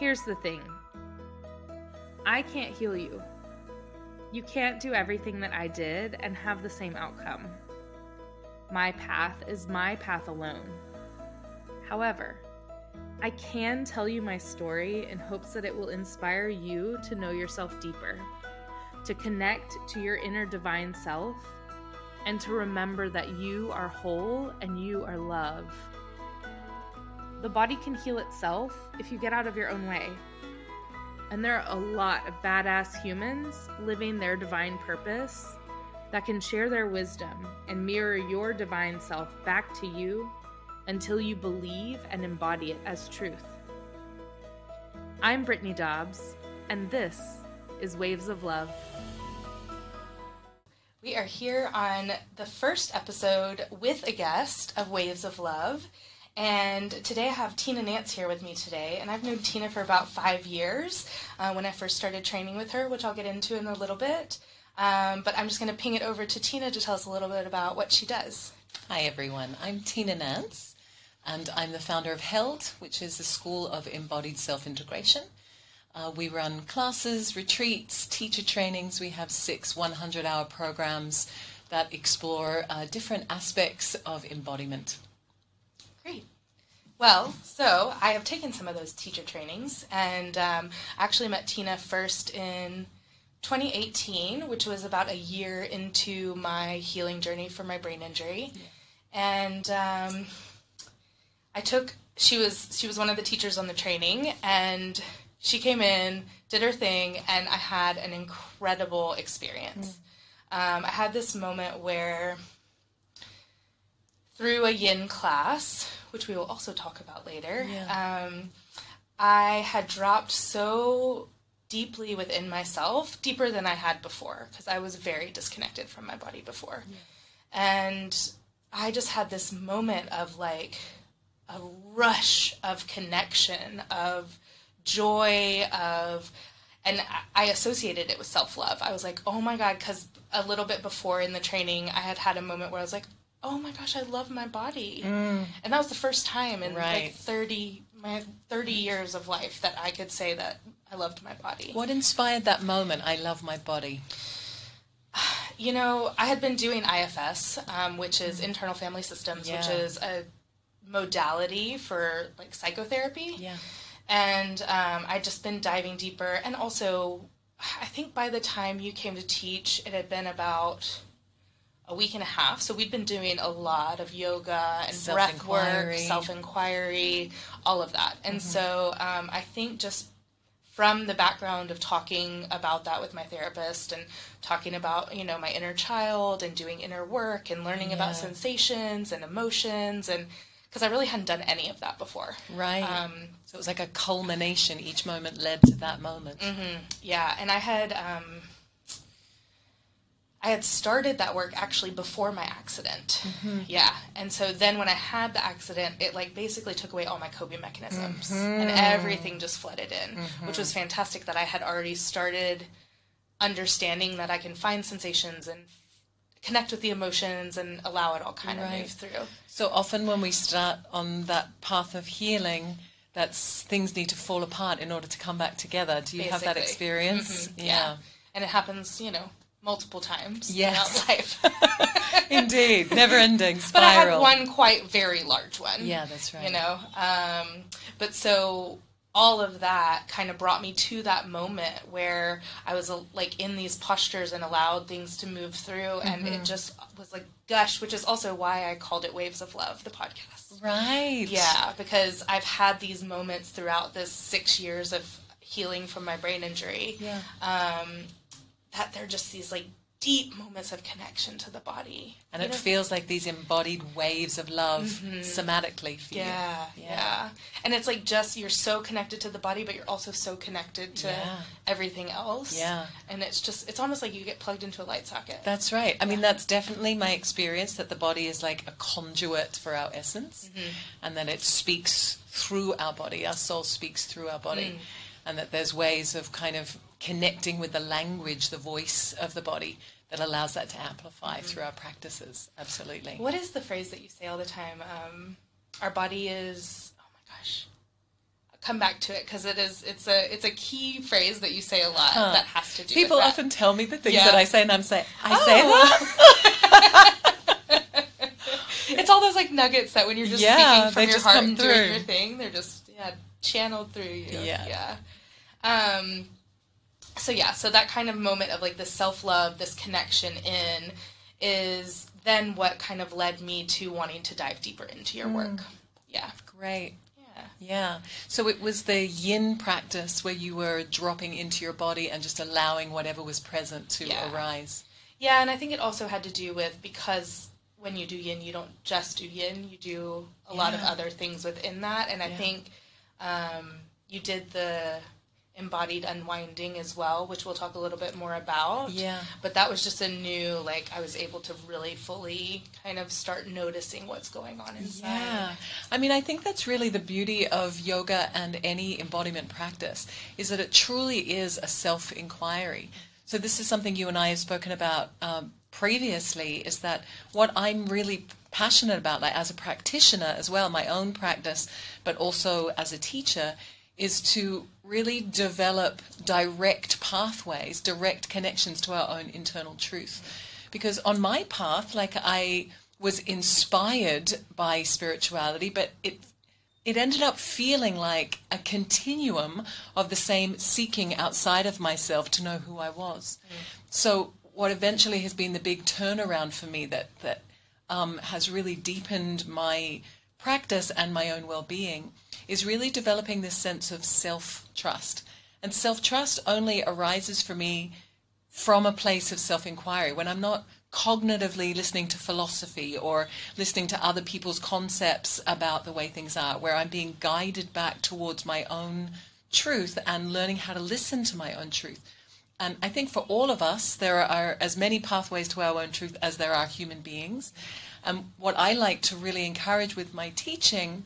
Here's the thing I can't heal you. You can't do everything that I did and have the same outcome. My path is my path alone. However, I can tell you my story in hopes that it will inspire you to know yourself deeper, to connect to your inner divine self, and to remember that you are whole and you are love. The body can heal itself if you get out of your own way. And there are a lot of badass humans living their divine purpose that can share their wisdom and mirror your divine self back to you until you believe and embody it as truth. I'm Brittany Dobbs, and this is Waves of Love. We are here on the first episode with a guest of Waves of Love. And today I have Tina Nance here with me today. And I've known Tina for about five years uh, when I first started training with her, which I'll get into in a little bit. Um, but I'm just going to ping it over to Tina to tell us a little bit about what she does. Hi, everyone. I'm Tina Nance, and I'm the founder of HELD, which is the School of Embodied Self Integration. Uh, we run classes, retreats, teacher trainings. We have six 100 hour programs that explore uh, different aspects of embodiment. Well, so I have taken some of those teacher trainings and um, actually met Tina first in 2018, which was about a year into my healing journey for my brain injury. Yeah. And um, I took she was she was one of the teachers on the training and she came in, did her thing, and I had an incredible experience. Mm. Um, I had this moment where through a yin class, which we will also talk about later, yeah. um, I had dropped so deeply within myself, deeper than I had before, because I was very disconnected from my body before. Yeah. And I just had this moment of like a rush of connection, of joy, of, and I associated it with self love. I was like, oh my God, because a little bit before in the training, I had had a moment where I was like, oh my gosh, I love my body. Mm. And that was the first time in right. like 30, my 30 years of life that I could say that I loved my body. What inspired that moment? I love my body. You know, I had been doing IFS, um, which is mm. internal family systems, yeah. which is a modality for like psychotherapy. Yeah. And um, I'd just been diving deeper. And also, I think by the time you came to teach, it had been about a week and a half. So we'd been doing a lot of yoga and breath work, self inquiry, all of that. And mm-hmm. so um, I think just from the background of talking about that with my therapist and talking about you know my inner child and doing inner work and learning yeah. about sensations and emotions and because I really hadn't done any of that before. Right. Um, so it was like a culmination. Each moment led to that moment. Mm-hmm. Yeah, and I had um, I had started that work actually before my accident. Mm-hmm. Yeah. And so then when I had the accident, it like basically took away all my coping mechanisms mm-hmm. and everything just flooded in, mm-hmm. which was fantastic that I had already started understanding that I can find sensations and connect with the emotions and allow it all kind of right. move through. So often when we start on that path of healing, that's things need to fall apart in order to come back together. Do you Basically. have that experience? Mm-hmm. Yeah. yeah. And it happens, you know, multiple times yes. life. Indeed, never ending spiral. But I had one quite very large one. Yeah, that's right. You know, um, but so all of that kind of brought me to that moment where I was uh, like in these postures and allowed things to move through, and mm-hmm. it just was like gush, which is also why I called it Waves of Love, the podcast. Right. Yeah, because I've had these moments throughout this six years of healing from my brain injury. Yeah. Um, that they're just these like deep moments of connection to the body. And it know? feels like these embodied waves of love mm-hmm. somatically for yeah, you. Yeah, yeah. And it's like just you're so connected to the body, but you're also so connected to yeah. everything else. Yeah. And it's just, it's almost like you get plugged into a light socket. That's right. I yeah. mean, that's definitely my experience that the body is like a conduit for our essence mm-hmm. and that it speaks through our body. Our soul speaks through our body. Mm. And that there's ways of kind of connecting with the language, the voice of the body that allows that to amplify mm-hmm. through our practices. Absolutely. What is the phrase that you say all the time? Um, our body is, oh my gosh, come back to it because it is it's a it's a key phrase that you say a lot Huh. that has to do. People often tell me the things Yeah. that I say, and I'm saying, I Oh. say that. it's all those like nuggets that when you're just Yeah, speaking from your heart and doing through. your thing, they're just yeah channeled through you. Yeah. yeah. Um. So yeah, so that kind of moment of like this self love, this connection in, is then what kind of led me to wanting to dive deeper into your work. Mm. Yeah. Great. Yeah. Yeah. So it was the yin practice where you were dropping into your body and just allowing whatever was present to Yeah. arise. Yeah, and I think it also had to do with because when you do yin, you don't just do yin, you do a lot of other things within that. And I Yeah. think um, you did the embodied unwinding as well, which we'll talk a little bit more about. Yeah. But that was just a new, like, I was able to really fully kind of start noticing what's going on inside. Yeah. I mean, I think that's really the beauty of yoga and any embodiment practice is that it truly is a self inquiry. So, this is something you and I have spoken about um, previously is that what I'm really passionate about, like as a practitioner as well, my own practice, but also as a teacher, is to really develop direct pathways, direct connections to our own internal truth. Because on my path, like I was inspired by spirituality, but it it ended up feeling like a continuum of the same seeking outside of myself to know who I was. So what eventually has been the big turnaround for me that that um, has really deepened my practice and my own well-being is really developing this sense of self-trust. And self-trust only arises for me from a place of self inquiry, when I'm not cognitively listening to philosophy or listening to other people's concepts about the way things are, where I'm being guided back towards my own truth and learning how to listen to my own truth. And I think for all of us, there are as many pathways to our own truth as there are human beings. And what I like to really encourage with my teaching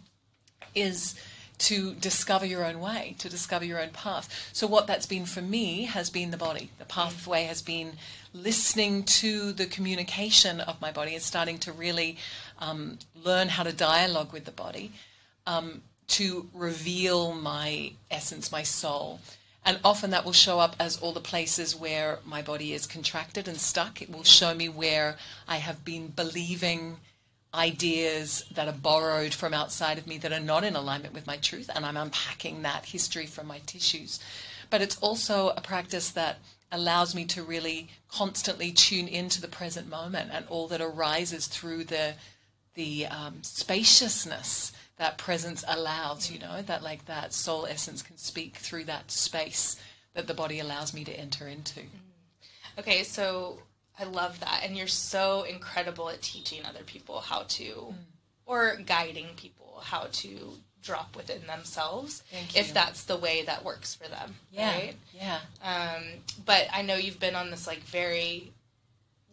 is to discover your own way, to discover your own path. So, what that's been for me has been the body. The pathway has been listening to the communication of my body and starting to really um, learn how to dialogue with the body um, to reveal my essence, my soul. And often that will show up as all the places where my body is contracted and stuck. It will show me where I have been believing ideas that are borrowed from outside of me that are not in alignment with my truth, and I'm unpacking that history from my tissues. But it's also a practice that allows me to really constantly tune into the present moment and all that arises through the the um, spaciousness that presence allows. You know that like that soul essence can speak through that space that the body allows me to enter into. Okay, so I love that. And you're so incredible at teaching other people how to, or guiding people how to drop within themselves if that's the way that works for them. Right? yeah. Um, but I know you've been on this like very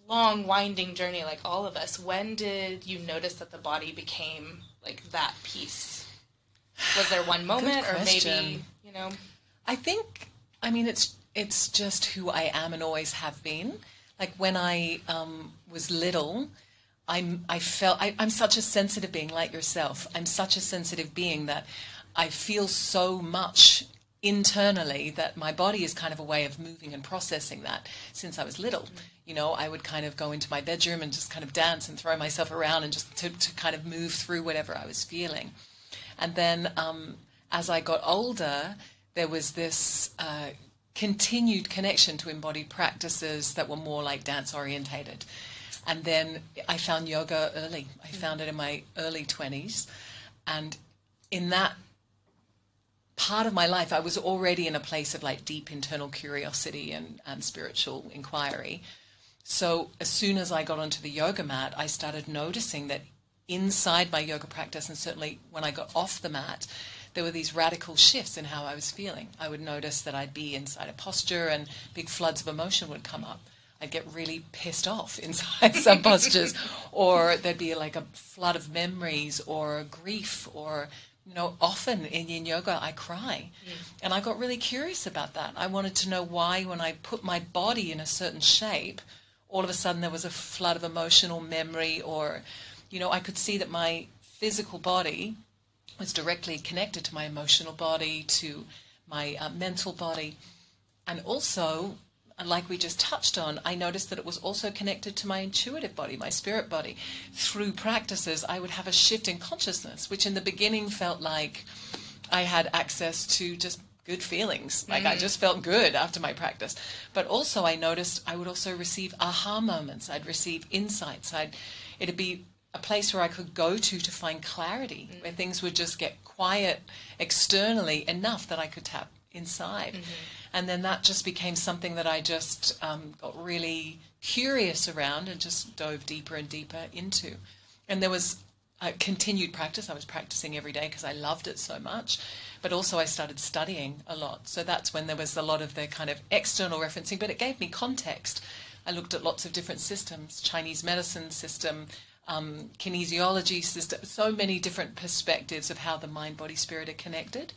long, winding journey, like all of us. When did you notice that the body became like that piece? Was there one moment, or maybe you know? I think, I mean, it's it's just who I am and always have been. Like when I um, was little, I'm I felt I, I'm such a sensitive being, like yourself. I'm such a sensitive being that I feel so much internally that my body is kind of a way of moving and processing that since I was little. You know, I would kind of go into my bedroom and just kind of dance and throw myself around and just to, to kind of move through whatever I was feeling. And then um, as I got older, there was this uh, continued connection to embodied practices that were more like dance orientated. And then I found yoga early. I found it in my early 20s. And in that part of my life, I was already in a place of like deep internal curiosity and, and spiritual inquiry. So as soon as I got onto the yoga mat, I started noticing that inside my yoga practice, and certainly when I got off the mat, there were these radical shifts in how I was feeling. I would notice that I'd be inside a posture and big floods of emotion would come up. I'd get really pissed off inside some postures, or there'd be like a flood of memories or grief, or you know, often in yin yoga I cry, mm. and I got really curious about that. I wanted to know why, when I put my body in a certain shape, all of a sudden there was a flood of emotional memory, or you know, I could see that my physical body was directly connected to my emotional body, to my uh, mental body, and also like we just touched on, I noticed that it was also connected to my intuitive body, my spirit body. Through practices, I would have a shift in consciousness, which in the beginning felt like I had access to just good feelings. Like mm. I just felt good after my practice. But also I noticed I would also receive aha moments. I'd receive insights. I'd it'd be a place where I could go to to find clarity, mm. where things would just get quiet externally enough that I could tap inside. Mm-hmm. And then that just became something that I just um, got really curious around and just dove deeper and deeper into. And there was a continued practice. I was practicing every day because I loved it so much. But also, I started studying a lot. So that's when there was a lot of the kind of external referencing, but it gave me context. I looked at lots of different systems Chinese medicine system, um, kinesiology system, so many different perspectives of how the mind, body, spirit are connected.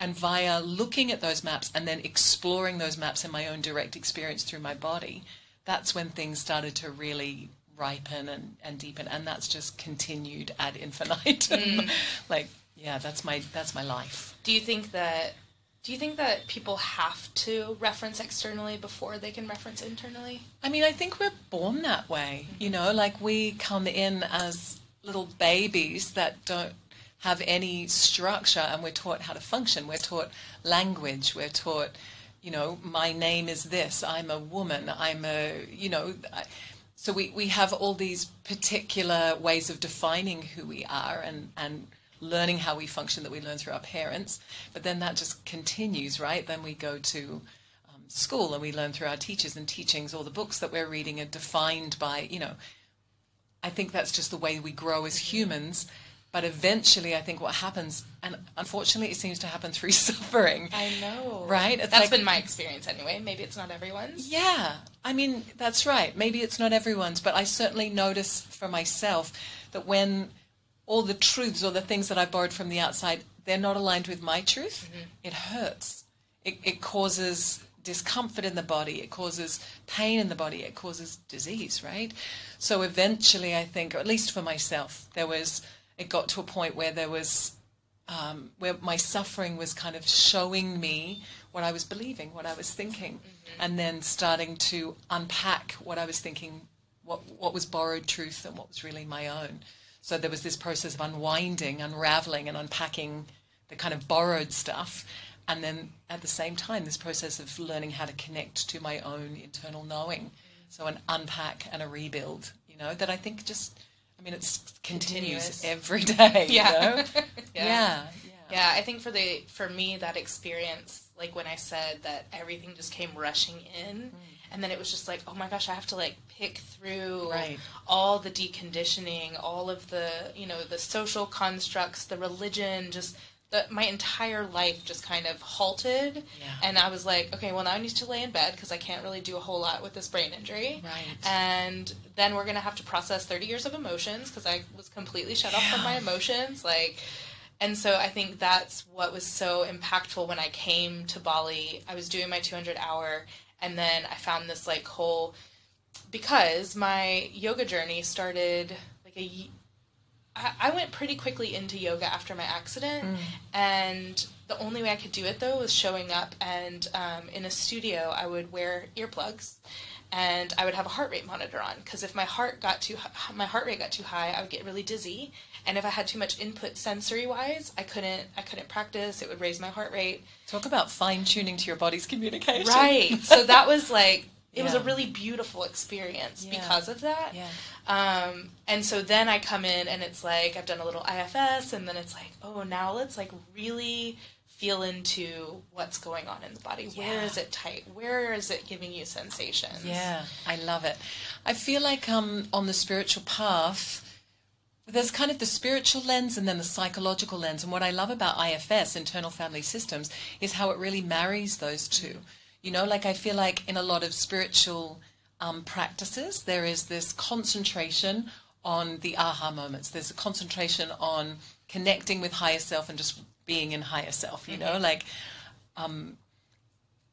And via looking at those maps and then exploring those maps in my own direct experience through my body, that's when things started to really ripen and, and deepen. And that's just continued ad infinitum. Mm. like, yeah, that's my that's my life. Do you think that do you think that people have to reference externally before they can reference internally? I mean, I think we're born that way. Mm-hmm. You know, like we come in as little babies that don't have any structure and we're taught how to function. We're taught language. We're taught, you know, my name is this. I'm a woman. I'm a, you know, so we, we have all these particular ways of defining who we are and, and learning how we function that we learn through our parents. But then that just continues, right? Then we go to um, school and we learn through our teachers and teachings. All the books that we're reading are defined by, you know, I think that's just the way we grow as humans but eventually, I think what happens, and unfortunately, it seems to happen through suffering. I know. Right? It's that's like, been my experience anyway. Maybe it's not everyone's. Yeah. I mean, that's right. Maybe it's not everyone's, but I certainly notice for myself that when all the truths or the things that I borrowed from the outside, they're not aligned with my truth, mm-hmm. it hurts. It, it causes discomfort in the body, it causes pain in the body, it causes disease, right? So eventually, I think, or at least for myself, there was it got to a point where there was um, where my suffering was kind of showing me what I was believing, what I was thinking, mm-hmm. and then starting to unpack what I was thinking, what what was borrowed truth and what was really my own. So there was this process of unwinding, unraveling, and unpacking the kind of borrowed stuff, and then at the same time, this process of learning how to connect to my own internal knowing. Mm-hmm. So an unpack and a rebuild, you know, that I think just I mean, it continues Continuous. every day. Yeah. You know? yeah. yeah. Yeah. I think for the for me that experience, like when I said that everything just came rushing in, mm. and then it was just like, oh my gosh, I have to like pick through right. all the deconditioning, all of the you know the social constructs, the religion, just the, my entire life just kind of halted yeah. and i was like okay well now i need to lay in bed because i can't really do a whole lot with this brain injury right. and then we're going to have to process 30 years of emotions because i was completely shut yeah. off from my emotions like and so i think that's what was so impactful when i came to bali i was doing my 200 hour and then i found this like whole because my yoga journey started like a I, went pretty quickly into yoga after my accident, mm. and the only way I could do it though was showing up and um, in a studio I would wear earplugs, and I would have a heart rate monitor on because if my heart got too my heart rate got too high, I would get really dizzy, and if I had too much input sensory wise, I couldn't I couldn't practice. It would raise my heart rate. Talk about fine tuning to your body's communication. Right. so that was like it yeah. was a really beautiful experience yeah. because of that. Yeah. Um, and so then I come in and it's like I've done a little IFS, and then it's like, oh, now let's like really feel into what's going on in the body. Yeah. Where is it tight? Where is it giving you sensations? Yeah, I love it. I feel like um, on the spiritual path, there's kind of the spiritual lens and then the psychological lens. And what I love about IFS, internal family systems, is how it really marries those two. You know, like I feel like in a lot of spiritual um, practices, there is this concentration on the aha moments. There's a concentration on connecting with higher self and just being in higher self, you know, mm-hmm. like, um,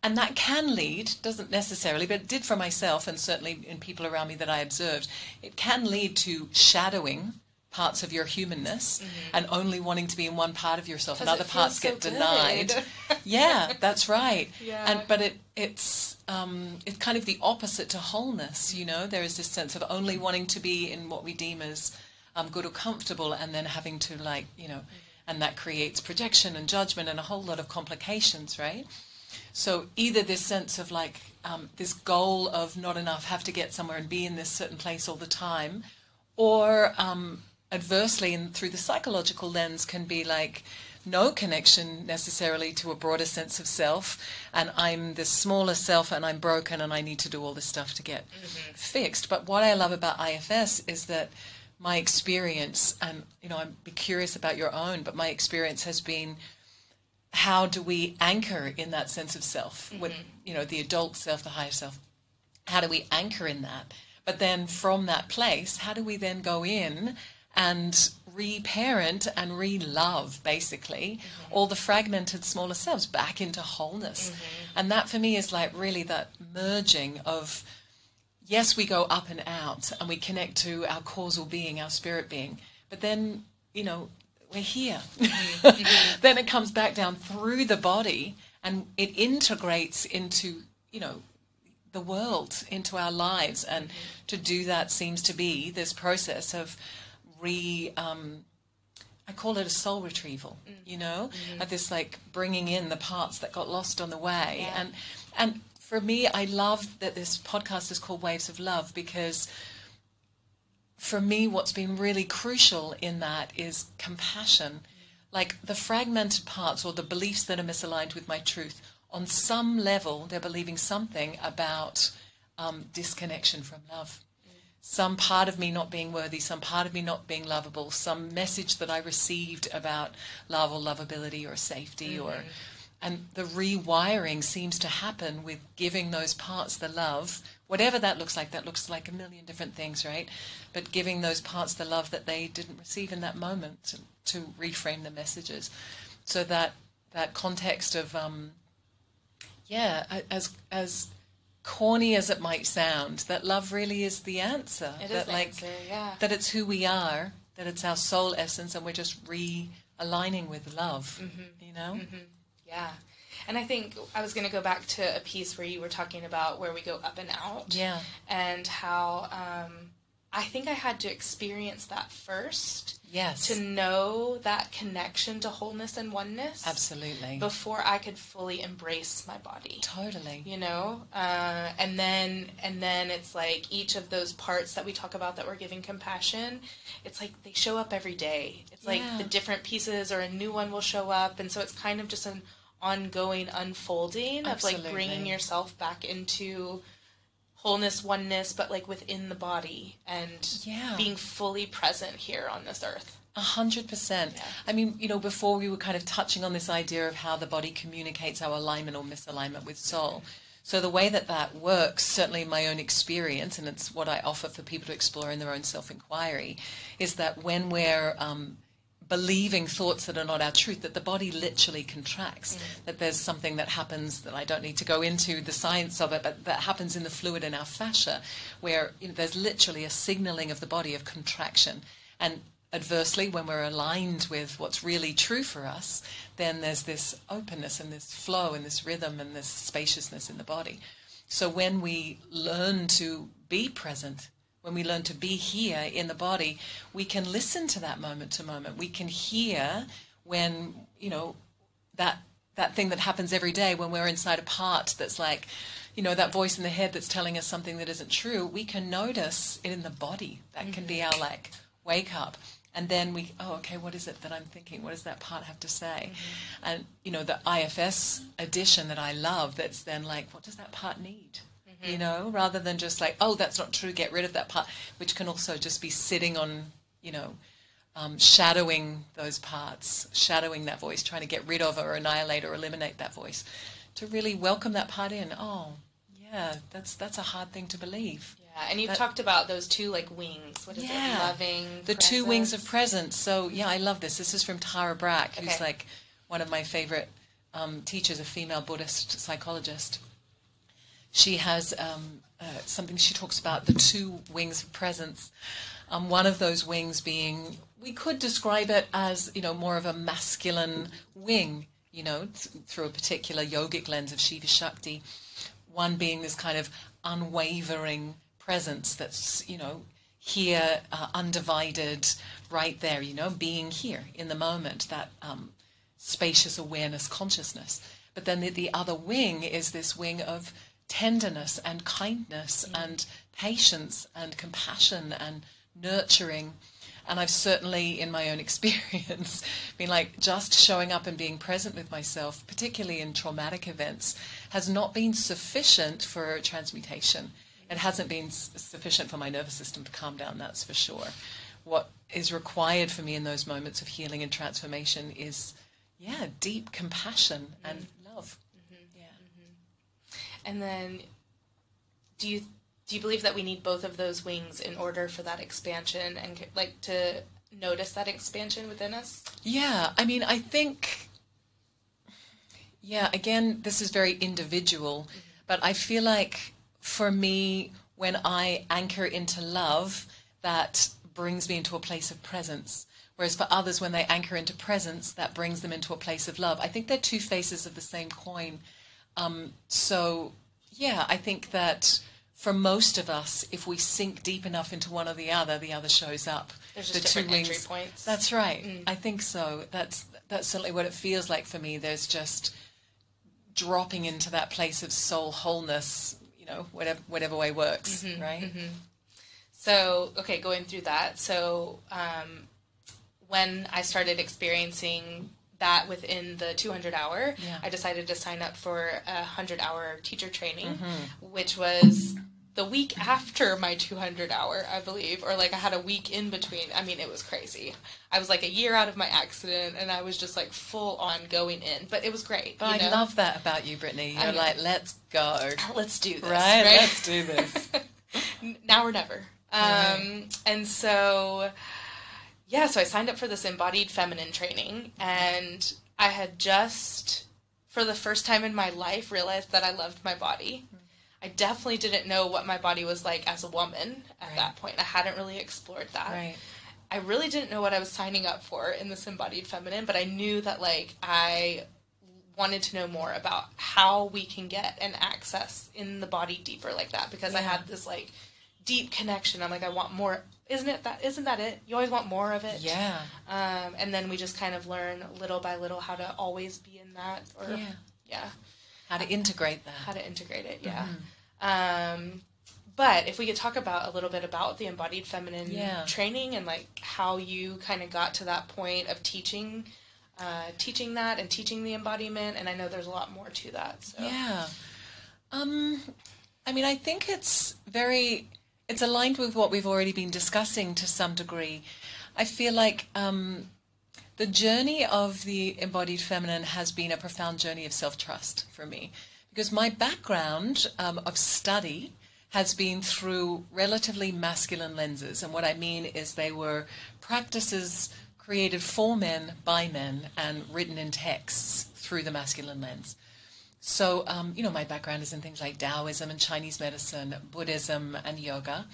and that can lead, doesn't necessarily, but it did for myself and certainly in people around me that I observed, it can lead to shadowing parts of your humanness mm-hmm. and only wanting to be in one part of yourself and other parts so get denied yeah that's right yeah. and but it it's um, it's kind of the opposite to wholeness you know there is this sense of only wanting to be in what we deem as um, good or comfortable and then having to like you know mm-hmm. and that creates projection and judgment and a whole lot of complications right so either this sense of like um, this goal of not enough have to get somewhere and be in this certain place all the time or um, adversely and through the psychological lens can be like no connection necessarily to a broader sense of self and i'm this smaller self and i'm broken and i need to do all this stuff to get mm-hmm. fixed but what i love about ifs is that my experience and you know i'd be curious about your own but my experience has been how do we anchor in that sense of self mm-hmm. with you know the adult self the higher self how do we anchor in that but then from that place how do we then go in and reparent and re-love basically mm-hmm. all the fragmented smaller selves back into wholeness mm-hmm. and that for me is like really that merging of yes we go up and out and we connect to our causal being our spirit being but then you know we're here mm-hmm. then it comes back down through the body and it integrates into you know the world into our lives and mm-hmm. to do that seems to be this process of re um, I call it a soul retrieval, mm. you know, mm-hmm. of this like bringing in the parts that got lost on the way. Yeah. And and for me, I love that this podcast is called Waves of Love because for me, what's been really crucial in that is compassion. Mm. Like the fragmented parts or the beliefs that are misaligned with my truth, on some level, they're believing something about um, disconnection from love some part of me not being worthy, some part of me not being lovable, some message that I received about love or lovability or safety mm-hmm. or and the rewiring seems to happen with giving those parts the love, whatever that looks like. That looks like a million different things, right? But giving those parts the love that they didn't receive in that moment to, to reframe the messages, so that that context of um, yeah, as as corny as it might sound, that love really is the answer. It that the like answer, yeah. that it's who we are, that it's our soul essence, and we're just realigning with love. Mm-hmm. You know? Mm-hmm. Yeah. And I think I was going to go back to a piece where you were talking about where we go up and out. Yeah. And how um, I think I had to experience that first Yes. To know that connection to wholeness and oneness. Absolutely. Before I could fully embrace my body. Totally. You know, uh, and then and then it's like each of those parts that we talk about that we're giving compassion. It's like they show up every day. It's yeah. like the different pieces or a new one will show up, and so it's kind of just an ongoing unfolding Absolutely. of like bringing yourself back into wholeness, oneness, but like within the body and yeah. being fully present here on this earth. A hundred percent. I mean, you know, before we were kind of touching on this idea of how the body communicates our alignment or misalignment with soul. So the way that that works, certainly in my own experience, and it's what I offer for people to explore in their own self-inquiry, is that when we're um, believing thoughts that are not our truth, that the body literally contracts, mm. that there's something that happens that I don't need to go into the science of it, but that happens in the fluid in our fascia, where you know, there's literally a signaling of the body of contraction. And adversely, when we're aligned with what's really true for us, then there's this openness and this flow and this rhythm and this spaciousness in the body. So when we learn to be present when we learn to be here in the body, we can listen to that moment to moment. We can hear when, you know, that that thing that happens every day when we're inside a part that's like, you know, that voice in the head that's telling us something that isn't true, we can notice it in the body. That mm-hmm. can be our like wake up. And then we, oh, okay, what is it that I'm thinking? What does that part have to say? Mm-hmm. And, you know, the IFS edition that I love, that's then like, what does that part need? Mm-hmm. you know, rather than just like, oh, that's not true, get rid of that part, which can also just be sitting on, you know, um, shadowing those parts, shadowing that voice, trying to get rid of or annihilate or eliminate that voice, to really welcome that part in. Oh, yeah, that's that's a hard thing to believe. Yeah, and you've that, talked about those two like wings. What is yeah, it? Loving. The presence. two wings of presence. So yeah, I love this. This is from Tara Brach, who's okay. like one of my favorite um, teachers, a female Buddhist psychologist she has um, uh, something she talks about the two wings of presence. Um, one of those wings being, we could describe it as, you know, more of a masculine wing, you know, th- through a particular yogic lens of Shiva Shakti. One being this kind of unwavering presence that's, you know, here, uh, undivided, right there, you know, being here in the moment, that um, spacious awareness consciousness. But then the, the, other wing is this wing of tenderness and kindness mm. and patience and compassion and nurturing. And I've certainly, in my own experience, been like just showing up and being present with myself, particularly in traumatic events, has not been sufficient for transmutation. It hasn't been sufficient for my nervous system to calm down, that's for sure. What is required for me in those moments of healing and transformation is, yeah, deep compassion and love. And then, do you do you believe that we need both of those wings in order for that expansion and like to notice that expansion within us? Yeah, I mean, I think. Yeah, again, this is very individual, mm-hmm. but I feel like for me, when I anchor into love, that brings me into a place of presence. Whereas for others, when they anchor into presence, that brings them into a place of love. I think they're two faces of the same coin. Um, so, yeah, I think that for most of us, if we sink deep enough into one or the other, the other shows up. There's just the different entry points. That's right. Mm. I think so. That's that's certainly what it feels like for me. There's just dropping into that place of soul wholeness You know, whatever whatever way works, mm-hmm, right? Mm-hmm. So, okay, going through that. So, um, when I started experiencing that within the 200 hour, yeah. I decided to sign up for a 100 hour teacher training, mm-hmm. which was the week after my 200 hour, I believe, or like I had a week in between. I mean, it was crazy. I was like a year out of my accident, and I was just like full on going in. But it was great. But I know? love that about you, Brittany. You're like, let's go. Let's do this. Right? right? Let's do this. now or never. Um, right. And so, yeah, so I signed up for this embodied feminine training, and I had just, for the first time in my life, realized that I loved my body. Mm-hmm I definitely didn't know what my body was like as a woman at right. that point. I hadn't really explored that. Right. I really didn't know what I was signing up for in this embodied feminine, but I knew that like I wanted to know more about how we can get an access in the body deeper like that because yeah. I had this like deep connection. I'm like I want more. Isn't it that? Isn't that it? You always want more of it. Yeah. Um, and then we just kind of learn little by little how to always be in that. Or yeah. Yeah. How to integrate that. How to integrate it, yeah. Mm-hmm. Um, but if we could talk about a little bit about the embodied feminine yeah. training and like how you kind of got to that point of teaching uh, teaching that and teaching the embodiment and i know there's a lot more to that so yeah um, i mean i think it's very it's aligned with what we've already been discussing to some degree i feel like um, the journey of the embodied feminine has been a profound journey of self trust for me because my background um, of study has been through relatively masculine lenses. And what I mean is they were practices created for men by men and written in texts through the masculine lens. So, um, you know, my background is in things like Taoism and Chinese medicine, Buddhism and yoga.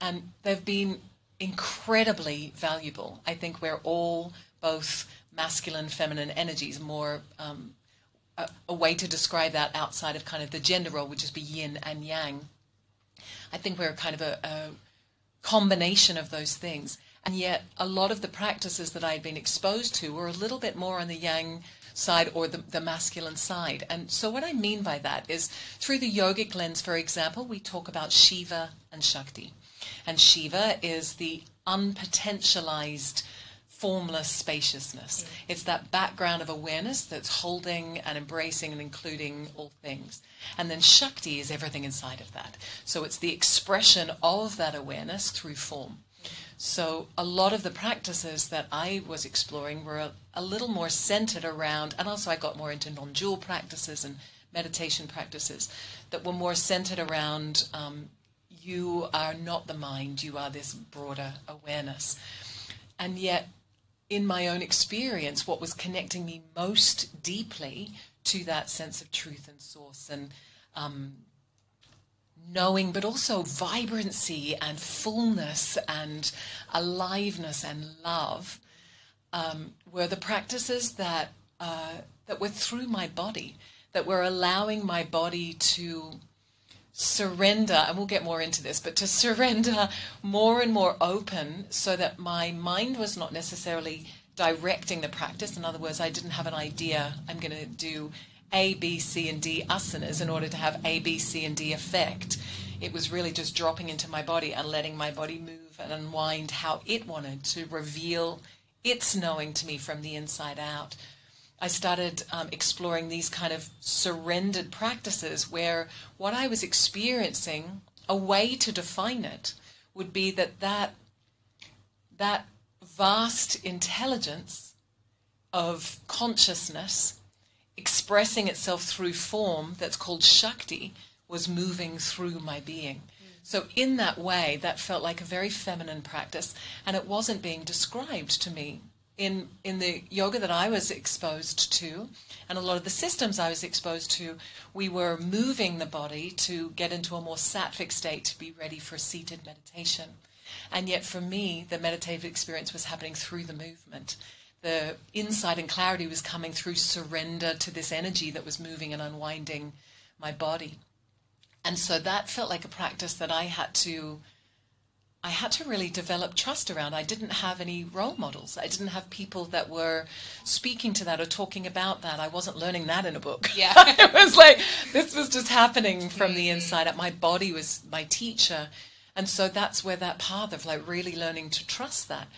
And they've been incredibly valuable. I think we're all both masculine, feminine energies, more um, a, a, way to describe that outside of kind of the gender role would just be yin and yang. I think we're kind of a, a combination of those things. And yet, a lot of the practices that I had been exposed to were a little bit more on the yang side or the, the masculine side. And so, what I mean by that is through the yogic lens, for example, we talk about Shiva and Shakti. And Shiva is the unpotentialized formless spaciousness. Mm. It's that background of awareness that's holding and embracing and including all things. And then Shakti is everything inside of that. So it's the expression of that awareness through form. So a lot of the practices that I was exploring were a, little more centered around, and also I got more into non dual practices and meditation practices that were more centered around um, you are not the mind, you are this broader awareness. And yet, in my own experience, what was connecting me most deeply to that sense of truth and source and um, knowing, but also vibrancy and fullness and aliveness and love um, were the practices that uh, that were through my body, that were allowing my body to surrender, and we'll get more into this, but to surrender more and more open so that my mind was not necessarily directing the practice. In other words, I didn't have an idea, I'm going to do A, B, C, and D asanas in order to have A, B, C, and D effect. It was really just dropping into my body and letting my body move and unwind how it wanted to reveal its knowing to me from the inside out. I started um, exploring these kind of surrendered practices where what I was experiencing, a way to define it, would be that that, that vast intelligence of consciousness expressing itself through form that's called Shakti was moving through my being. So, in that way, that felt like a very feminine practice, and it wasn't being described to me in in the yoga that I was exposed to, and a lot of the systems I was exposed to, we were moving the body to get into a more sattvic state to be ready for seated meditation. And yet, for me, the meditative experience was happening through the movement. The insight and clarity was coming through surrender to this energy that was moving and unwinding my body. And so that felt like a practice that I had to I had to really develop trust around. I didn't have any role models. I didn't have people that were speaking to that or talking about that. I wasn't learning that in a book. Yeah. it was like this was just happening from mm-hmm. the inside out. My body was my teacher. And so that's where that path of like really learning to trust that.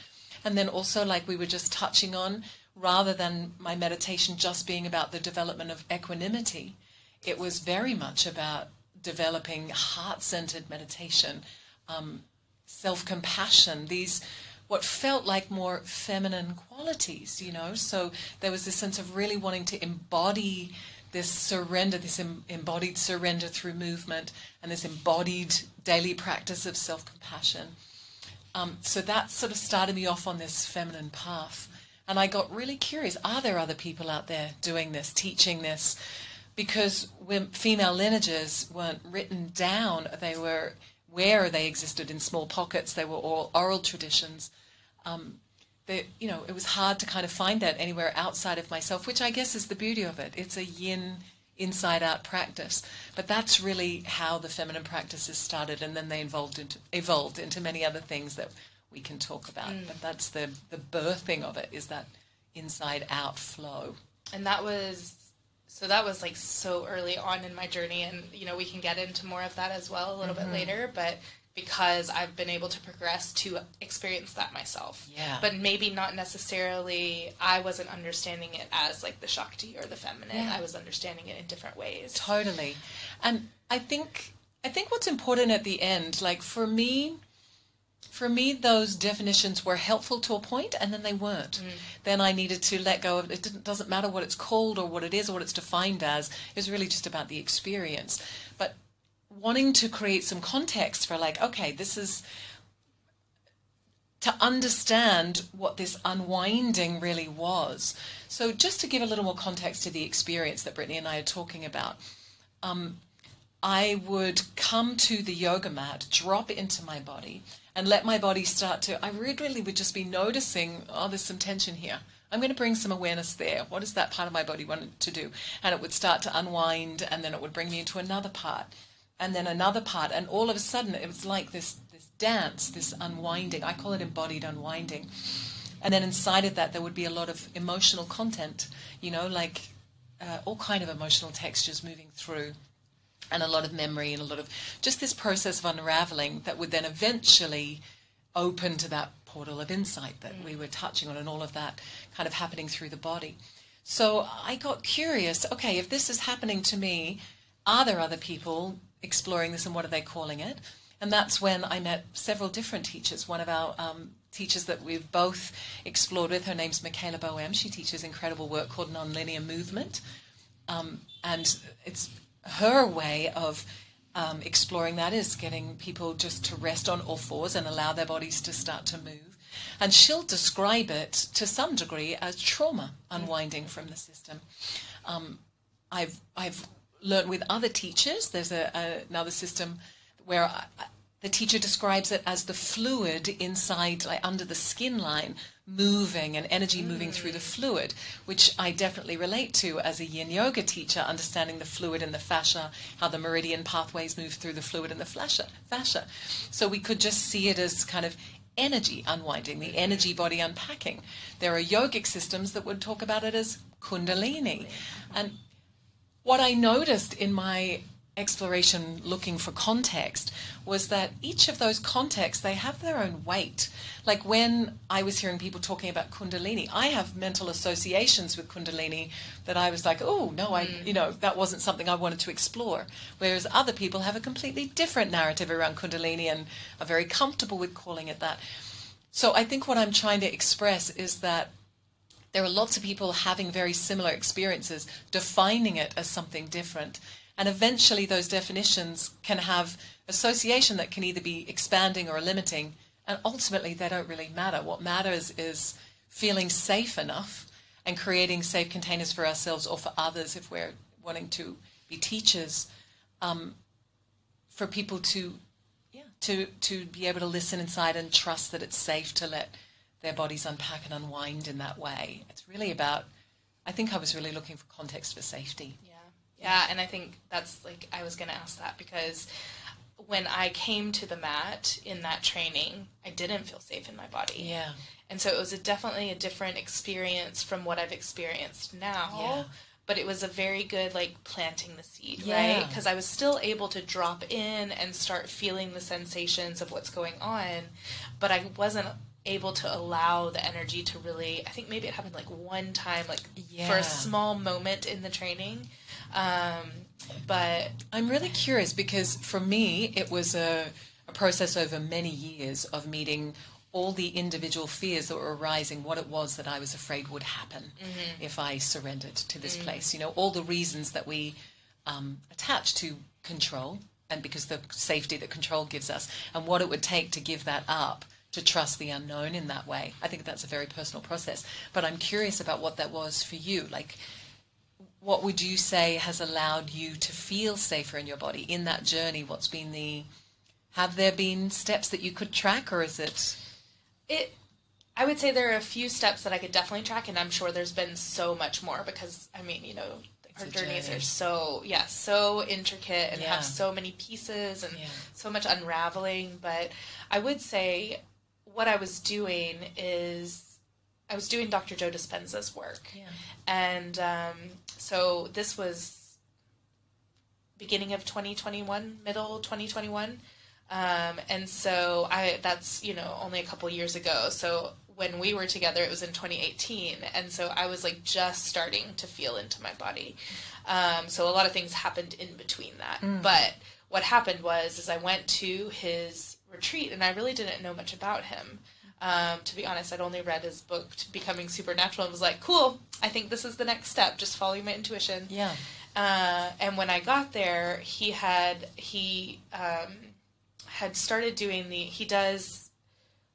And then also like we were just touching on, rather than my meditation just being about the development of equanimity, it was very much about developing heart-centered meditation. Um, self compassion, these what felt like more feminine qualities, you know. So there was this sense of really wanting to embody this surrender, this em- embodied surrender through movement, and this embodied daily practice of self compassion. Um, so that sort of started me off on this feminine path. And I got really curious are there other people out there doing this, teaching this? Because when female lineages weren't written down, they were where they existed in small pockets. They were all oral traditions. Um, they, you know, it was hard to kind of find that anywhere outside of myself, which I guess is the beauty of it. It's a yin inside out practice. But that's really how the feminine practices started, and then they evolved into evolved into many other things that we can talk about. Mm. But that's the the birthing of it is that inside out flow. And that was so that was like so early on in my journey and you know we can get into more of that as well a little mm-hmm. bit later but because I've been able to progress to experience that myself. Yeah. But maybe not necessarily I wasn't understanding it as like the Shakti or the feminine. Yeah. I was understanding it in different ways. Totally. And I think I think what's important at the end, like for me, for me, those definitions were helpful to a point, and then they weren't. Mm. Then I needed to let go of it. Doesn't matter what it's called or what it is or what it's defined as. It's really just about the experience. But wanting to create some context for, like, okay, this is to understand what this unwinding really was. So, just to give a little more context to the experience that Brittany and I are talking about, um, I would come to the yoga mat, drop into my body, and let my body start to. I really really would just be noticing, oh, there's some tension here. I'm going to bring some awareness there. What does that part of my body want to do? And it would start to unwind, and then it would bring me into another part, and then another part, and all of a sudden it was like this this dance, this unwinding. I call it embodied unwinding. And then inside of that, there would be a lot of emotional content, you know, like uh, all kind of emotional textures moving through and a lot of memory and a lot of just this process of unraveling that would then eventually open to that portal of insight that mm. we were touching on and all of that kind of happening through the body. So I got curious okay, if this is happening to me, are there other people exploring this and what are they calling it? And that's when I met several different teachers. One of our um, teachers that we've both explored with, her name's Michaela Boehm. She teaches incredible work called Nonlinear Movement. Um, and it's her way of um, exploring that is getting people just to rest on all fours and allow their bodies to start to move. And she'll describe it to some degree as trauma unwinding from the system. Um, I've I've learned with other teachers. There's a, a, another system where I, the teacher describes it as the fluid inside, like under the skin line, moving and energy moving through the mm. fluid, which I definitely relate to as a yin yoga teacher, understanding the fluid and the fascia, how the meridian pathways move through the fluid and the fascia. fascia. So we could just see it as kind of energy unwinding, the energy mm. body unpacking. There are yogic systems that would talk about it as kundalini. And what I noticed in my exploration looking for context was that each of those contexts they have their own weight. Like when i was hearing people talking about kundalini i have mental associations with kundalini that i was like oh no i mm. you know that wasn't something i wanted to explore. Whereas other people have a completely different narrative around kundalini and are very comfortable with calling it that. So i think what i'm trying to express is that there are lots of people having very similar experiences defining it as something different and eventually, those definitions can have association that can either be expanding or limiting. And ultimately, they don't really matter. What matters is feeling safe enough and creating safe containers for ourselves or for others if we're wanting to be teachers, um, for people to, yeah, to, to be able to listen inside and trust that it's safe to let their bodies unpack and unwind in that way. It's really about, I think I was really looking for context for safety. Yeah. Yeah, and I think that's like I was going to ask that because when I came to the mat in that training, I didn't feel safe in my body. Yeah. And so it was a, definitely a different experience from what I've experienced now. Yeah. But it was a very good like planting the seed, Yeah. right? Because I was still able to drop in and start feeling the sensations of what's going on, but I wasn't able to allow the energy to really i think maybe it happened like one time like for a small moment in the training um, but I'm really curious because for me, it was a, a process over many years of meeting all the individual fears that were arising, what it was that I was afraid would happen if I surrendered to this place. You know, all the reasons that we um, attach to control, and because the safety that control gives us, and what it would take to give that up. To trust the unknown in that way. I think that's a very personal process. But I'm curious about what that was for you. Like, what would you say has allowed you to feel safer in your body in that journey? What's been the have there been steps that you could track or is it it i would say there are a few steps that i could definitely track and i'm sure there's been so much more because i mean you know our journeys journey. are so yeah so intricate and Yeah. have so many pieces and Yeah. so much unraveling but i would say what i was doing is i was doing dr joe dispenza's work Yeah. and um, so this was beginning of 2021 middle 2021 um, and so i that's you know only a couple years ago. So when we were together it was in 2018 and so i was like just starting to feel into my body. Um, so a lot of things happened in between that. But what happened was is i went to his retreat and i really didn't know much about him um, to be honest i'd only read his book becoming supernatural and was like cool i think this is the next step just following my intuition yeah uh, and when I got there, he had he um, had started doing the he does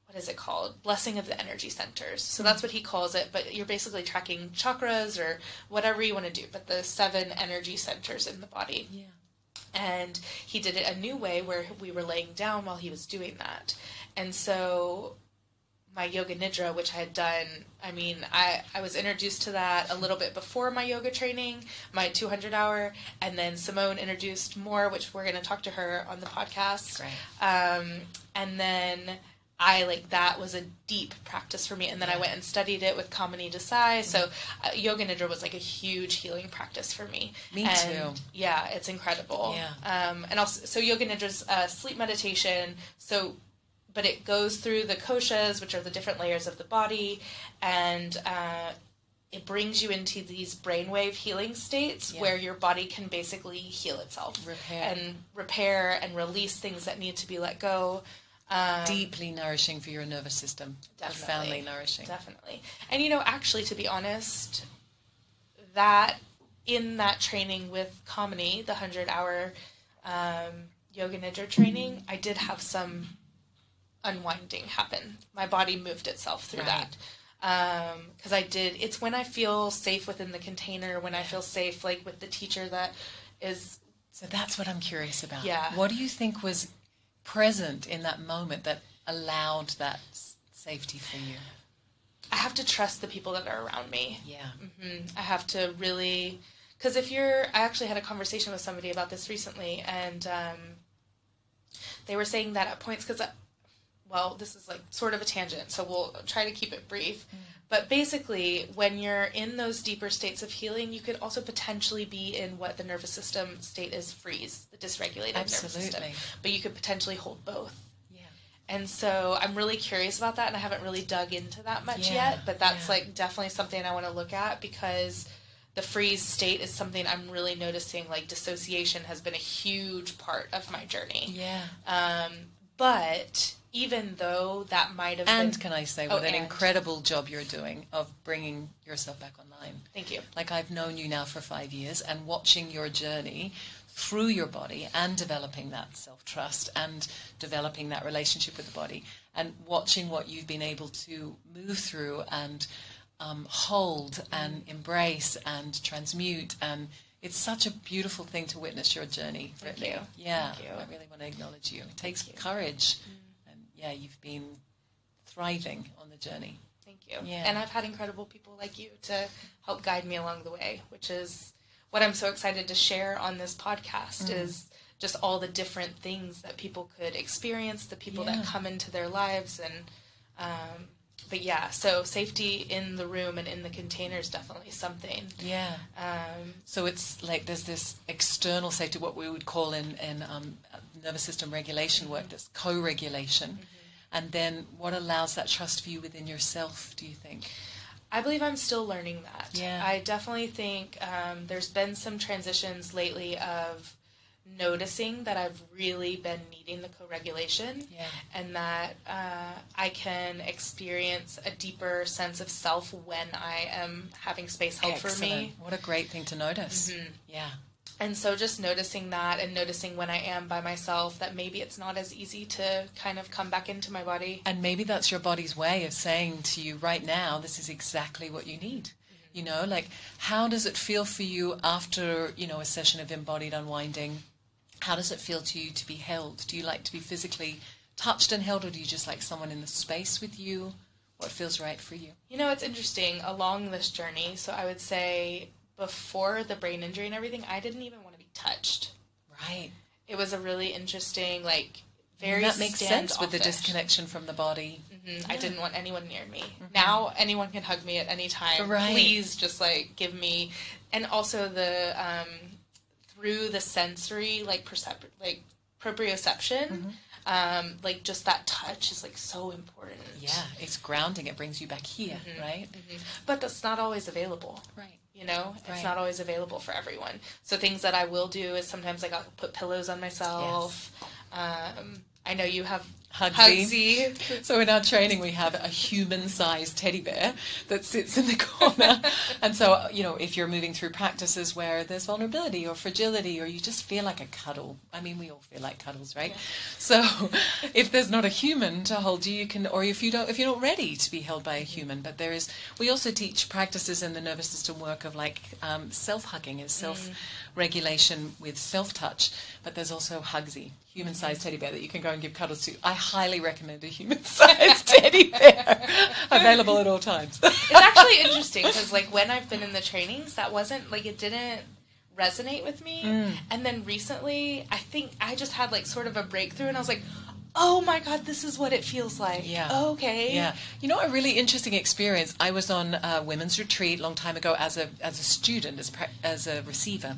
what is it called blessing of the energy centers. So that's what he calls it. But you're basically tracking chakras or whatever you want to do. But the seven energy centers in the body yeah and he did it a new way where we were laying down while he was doing that and so my yoga nidra which i had done i mean i i was introduced to that a little bit before my yoga training my 200 hour and then simone introduced more which we're going to talk to her on the podcast um, and then I like that was a deep practice for me, and then I went and studied it with Kamini Desai. So, uh, yoga nidra was like a huge healing practice for me. Me And, too. Yeah, it's incredible. Yeah. Um, and also, so yoga nidra's uh, sleep meditation. So, but it goes through the koshas, which are the different layers of the body, and uh, it brings you into these brainwave healing states Yeah. where your body can basically heal itself Repair. and repair and release things that need to be let go. Um, deeply nourishing for your nervous system Definitely. profoundly nourishing Definitely. And you know, actually, to be honest, that in that training with Kamini, the 100 hour um, yoga nidra training, I did have some unwinding happen. My body moved itself through Right. that. Because I did, it's when I feel safe within the container, when I feel safe, like with the teacher that is so that's what i'm curious about Yeah. what do you think was present in that moment that allowed that safety for you? I have to trust the people that are around me. Yeah. Mm-hmm. I have to really, because if you're, I actually had a conversation with somebody about this recently, and um, they were saying that at points, because, well, this is like sort of a tangent, so we'll try to keep it brief. Mm. But basically, when you're in those deeper states of healing, you could also potentially be in what the nervous system state is freeze, the dysregulated Absolutely. nervous system. But you could potentially hold both. Yeah. And so I'm really curious about that, and I haven't really dug into that much yeah. yet. But that's yeah. like definitely something I want to look at because the freeze state is something I'm really noticing. Like dissociation has been a huge part of my journey. Yeah. Um, but even though that might have and been... can I say, oh, what an and. incredible job you're doing of bringing yourself back online. Thank you. Like I've known you now for five years, and watching your journey through your body and developing that self trust and developing that relationship with the body, and watching what you've been able to move through and um, hold and embrace and transmute and it's such a beautiful thing to witness your journey. Thank you. Yeah, Thank you. I really want to acknowledge you. It takes courage. Mm yeah, you've been thriving on the journey. Thank you. Yeah. And I've had incredible people like you to help guide me along the way, which is what I'm so excited to share on this podcast mm. is just all the different things that people could experience, the people yeah. that come into their lives and um, but yeah, so safety in the room and in the container is definitely something. Yeah. Um, so it's like there's this external safety, what we would call in in um, nervous system regulation work, this co-regulation, mm-hmm. and then what allows that trust for you within yourself? Do you think? I believe I'm still learning that. Yeah. I definitely think um, there's been some transitions lately of noticing that I've really been needing the co-regulation yeah. and that uh, I can experience a deeper sense of self when I am having space held Excellent. for me. What a great thing to notice. Mm-hmm. Yeah. And so just noticing that and noticing when I am by myself that maybe it's not as easy to kind of come back into my body. And maybe that's your body's way of saying to you right now, this is exactly what you need mm-hmm. you know like how does it feel for you after you know a session of embodied unwinding how does it feel to you to be held? Do you like to be physically touched and held, or do you just like someone in the space with you? What feels right for you? You know, it's interesting along this journey. So I would say before the brain injury and everything, I didn't even want to be touched. Right. It was a really interesting, like, very and that makes sense with the disconnection from the body. Mm-hmm. Yeah. I didn't want anyone near me. Mm-hmm. Now anyone can hug me at any time. Right. Please, just like give me, and also the um, through the sensory like percep like proprioception mm-hmm. um, like just that touch is like so important yeah it's grounding it brings you back here mm-hmm. right mm-hmm. but that's not always available right you know it's right. not always available for everyone so things that i will do is sometimes like i'll put pillows on myself yes. um, I know you have Hugsy. Hugsy. So in our training, we have a human-sized teddy bear that sits in the corner. and so, you know, if you're moving through practices where there's vulnerability or fragility, or you just feel like a cuddle. I mean, we all feel like cuddles, right? Yeah. So, if there's not a human to hold you, you can, or if you don't, if you're not ready to be held by a human, but there is. We also teach practices in the nervous system work of like um, self-hugging, is self-regulation with self-touch. But there's also Hugsy human sized teddy bear that you can go and give cuddles to. I highly recommend a human sized teddy bear available at all times. it's actually interesting because, like, when I've been in the trainings, that wasn't like it didn't resonate with me. Mm. And then recently, I think I just had like sort of a breakthrough, and I was like, oh my god this is what it feels like yeah okay yeah you know a really interesting experience i was on a women's retreat a long time ago as a as a student as, as a receiver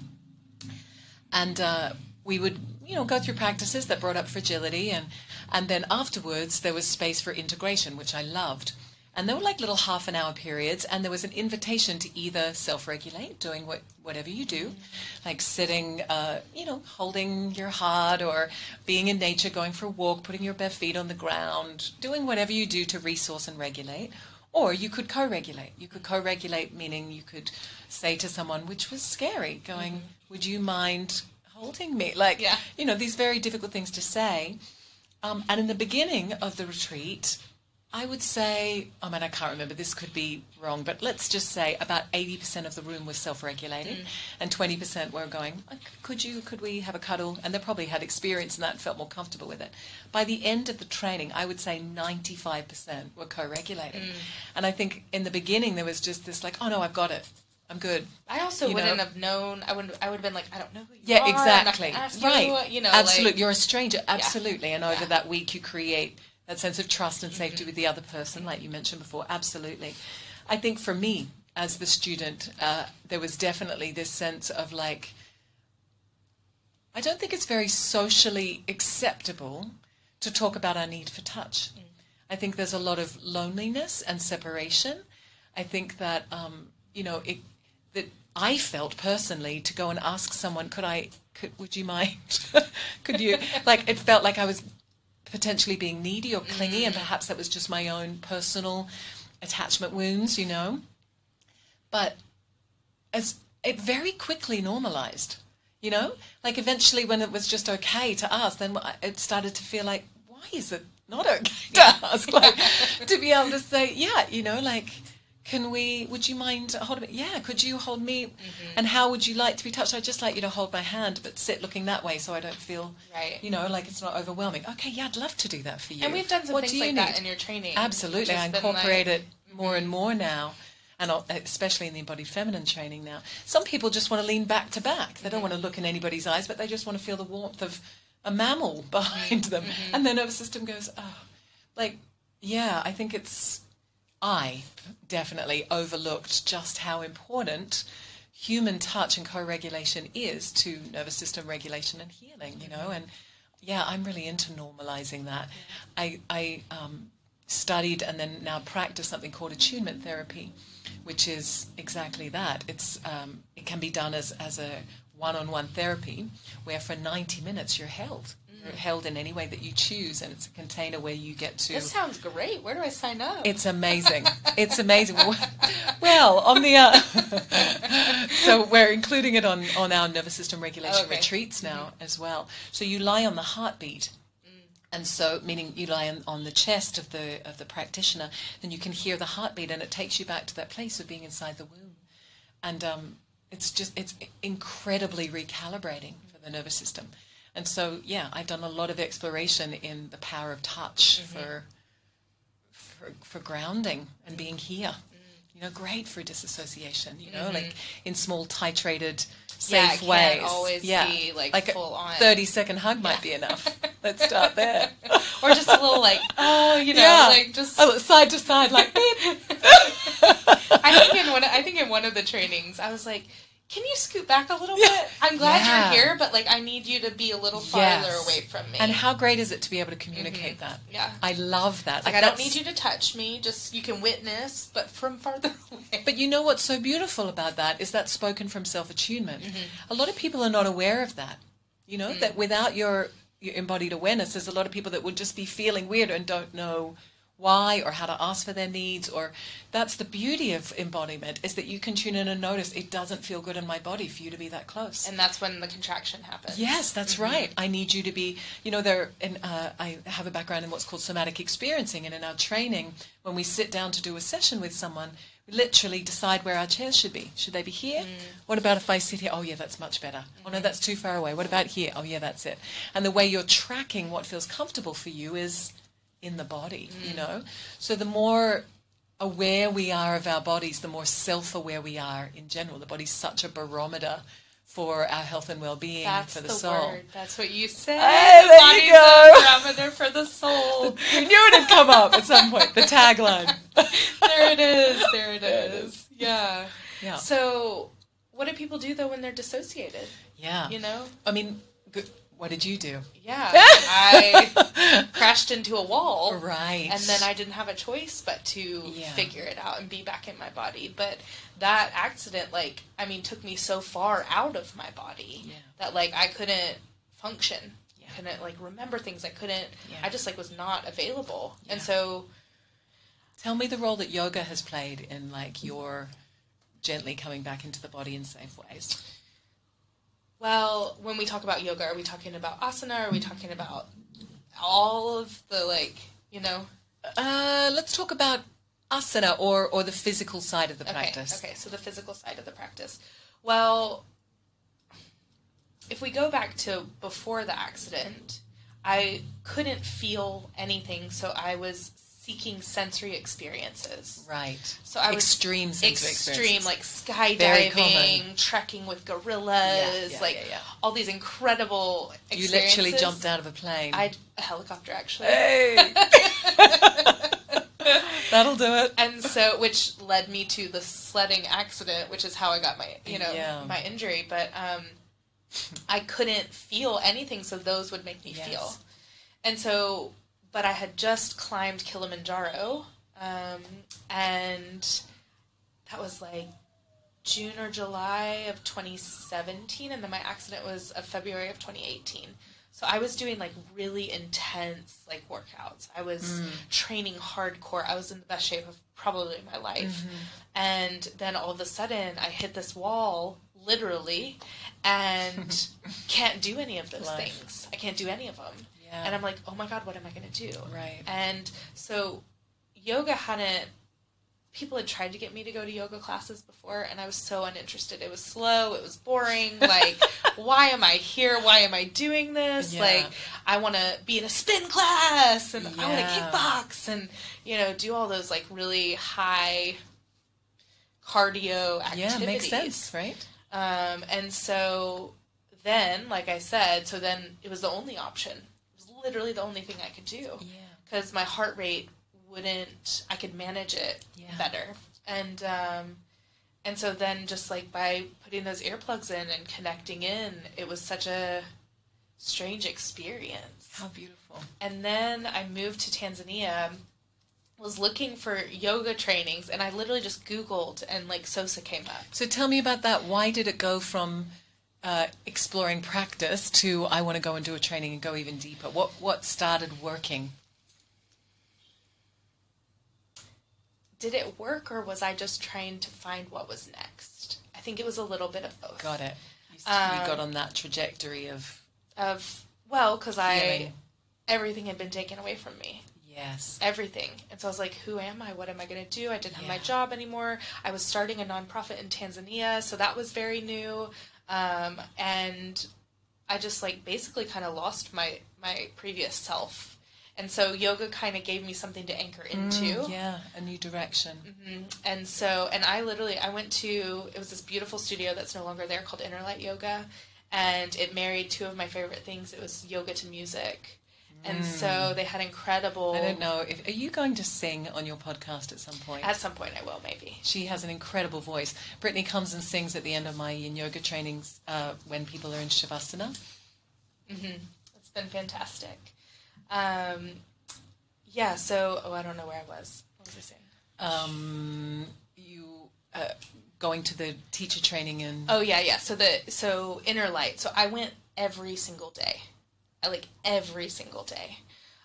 and uh, we would you know go through practices that brought up fragility and and then afterwards there was space for integration which i loved. And there were like little half an hour periods and there was an invitation to either self-regulate doing what whatever you do like sitting uh, you know holding your heart or being in nature going for a walk putting your bare feet on the ground doing whatever you do to resource and regulate. Or you could co-regulate. You could co-regulate meaning you could say to someone which was scary going mm-hmm. would you mind holding me? Like, yeah. you know, these very difficult things to say. Um, and in the beginning of the retreat, I would say, I mean, I can't remember, this could be wrong, but let's just say about 80% of the room was self regulating mm. and 20% were going, could you, could we have a cuddle? And they probably had experience in that and felt more comfortable with it. By the end of the training, I would say 95% were co regulating. Mm. And I think in the beginning, there was just this like, oh no, I've got it. I'm good. I also you wouldn't know? have known. I would. I would have been like, I don't know who you yeah, are. Yeah, exactly. right. You, you know, absolutely. Like, You're a stranger. Absolutely. Yeah. And over yeah. that week, you create that sense of trust and safety mm-hmm. with the other person, like you mentioned before. Absolutely. I think for me, as the student, uh, there was definitely this sense of like, I don't think it's very socially acceptable to talk about our need for touch. Mm. I think there's a lot of loneliness and separation. I think that, um, you know, it, that I felt personally to go and ask someone, could I, could, would you mind? could you, like, it felt like I was potentially being needy or clingy, mm. and perhaps that was just my own personal attachment wounds, you know. But as it very quickly normalized, you know, like eventually when it was just okay to ask, then it started to feel like, why is it not okay to ask? Like to be able to say, yeah, you know, like can we would you mind holding me yeah could you hold me? Mm-hmm. and how would you like to be touched? I'd just like you to hold my hand but sit looking that way so i don't feel right. you know like it's not overwhelming. Okay yeah i'd love to do that for you. And we've done some what things like need? that in your training. Absolutely i incorporate like, it more mm-hmm. and more now and especially in the embodied feminine training now. Some people just want to lean back to back. They don't mm-hmm. want to look in anybody's eyes but they just want to feel the warmth of a mammal behind them. Mm-hmm. and their nervous system goes oh. Like yeah i think it's I definitely overlooked just how important human touch and co-regulation is to nervous system regulation and healing. You know, and yeah, I'm really into normalizing that. I I um, studied and then now practice something called attunement therapy, which is exactly that. It's um, it can be done as as a one-on-one therapy where for 90 minutes you're held held in any way that you choose, and it's a container where you get to. This sounds great. Where do I sign up? It's amazing. it's amazing. Well, on the uh, so we're including it on on our nervous system regulation okay. retreats now mm-hmm. as well. So you lie on the heartbeat. Mm. And so, meaning you lie on, on the chest of the of the practitioner, then you can hear the heartbeat, and it takes you back to that place of being inside the womb, and um, it's just it's incredibly recalibrating for the nervous system. And so, yeah, I've done a lot of exploration in the power of touch mm-hmm. for, for, for grounding and being here. Mm. You know, great for disassociation. You know, mm-hmm. like in small titrated, safe yeah, ways. always yeah, be like, like full on. Thirty second hug yeah. might be enough. Let's start there. or just a little like, oh, you know, yeah. like just oh, side to side, like. I think in one. I think in one of the trainings, I was like can you scoot back a little bit? I'm glad yeah. you're here, but like I need you to be a little farther yes. away from me. And how great is it to be able to communicate mm-hmm. that? Yeah. I love that. Like, like I don't need you to touch me, just you can witness, but from farther away. But you know what's so beautiful about that is that spoken from self attunement. Mm-hmm. A lot of people are not aware of that. You know, mm-hmm. that without your your embodied awareness, there's a lot of people that would just be feeling weird and don't know why or how to ask for their needs or that's the beauty of embodiment is that you can tune in and notice it doesn't feel good in my body for you to be that close. And that's when the contraction happens. Yes that's mm-hmm. right. I need you to be you know there and uh, i have a background in what's called somatic experiencing and in our training when we sit down to do a session with someone we literally decide where our chairs should be. Should they be here? Mm. what about if i sit here? Oh yeah that's much better. Mm-hmm. oh no mm-hmm. that's too far away. What about here? Oh yeah that's it. And the way you're tracking what feels comfortable for you is in the body, mm. you know? So the more aware we are of our bodies, the more self aware we are in general. The body's such a barometer for our health and well being for the, the soul. Word. That's what you said. Hey, there Body's you go. barometer for the soul. you knew it'd come up at some point. The tagline. there it is. There it is. Yeah. Yeah. So, what do people do though when they're dissociated? Yeah. You know. I mean, good what did you do? Yeah, I crashed into a wall. Right. And then I didn't have a choice but to yeah. figure it out and be back in my body. But that accident, like, I mean, took me so far out of my body yeah. that, like, I couldn't function. Yeah. Couldn't, like, remember things. I couldn't, I just, like, was not available. And so. Tell me the role that yoga has played in, like, your gently coming back into the body in safe ways well, when we talk about yoga, are we talking about asana? Are we talking about all of the like, you know? Uh, let's talk about asana or, or the physical side of the Okay, practice. Okay, so the physical side of the practice. Well, if we go back to before the accident, I couldn't feel anything, so I was seeking sensory experiences. Right. So I was extreme sensory extreme, like skydiving, trekking with gorillas, Yeah, yeah, like yeah, all these incredible you literally jumped out of a plane. I a helicopter actually. Hey! That'll do it. and so which led me to the sledding accident which is how i got my you know my injury but um i couldn't feel anything so those would make me Yes. feel and so but i had just climbed kilimanjaro um and that was like june or july of 2017 and then my accident was of february of 2018 so I was doing like really intense like workouts. I was training hardcore. I was in the best shape of probably my life. And then all of a sudden I hit this wall literally and can't do any of those Life. things. I can't do any of them. Yeah. And I'm like, "Oh my god, what am I going to do?" Right. And so yoga hadn't people had tried to get me to go to yoga classes before and I was so uninterested. It was slow, it was boring. Like, why am I here? Why am I doing this? Yeah. Like, I want to be in a spin class and I want to kickbox and, you know, do all those like really high cardio activities. Yeah, makes sense, right? Um, and so then, like I said, so then it was the only option. Literally the only thing I could do Yeah. because my heart rate wouldn't. I could manage it Yeah. better, and um, and so then just like by putting those earplugs in and connecting in, it was such a strange experience. How beautiful. And then I moved to Tanzania, was looking for yoga trainings, and I literally just Googled, and like Sosa came up. So tell me about that. Why did it go from uh, exploring practice to I want to go and do a training and go even deeper? What what started working? Did it work, or was I just trying to find what was next? I think it was a little bit of both. Got it. You, Um, you got on that trajectory of Of well, because I everything had been taken away from me. yes. everything. And so I was like, who am I? What am I going to do? I didn't have my job anymore. I was starting a nonprofit in Tanzania, so that was very new. Um, and I just like basically kind of lost my my previous self. And so yoga kind of gave me something to anchor into. Mm, yeah, a new direction. Mhm. And so, and I literally, I went to, it was this beautiful studio that's no longer there called Innerlight Yoga. And it married two of my favorite things. It was yoga to music. And so they had incredible. Mm. I don't know if are you going to sing on your podcast at some point. At some point, I will maybe. She has an incredible voice. Brittany comes and sings at the end of my yin yoga trainings uh, when people are in shavasana. It's been fantastic. Um, yeah. So, oh, I don't know where I was. What was I saying? Um, you uh, going to the teacher training and Oh yeah, yeah. So the so inner light. So I went every single day, like every single day,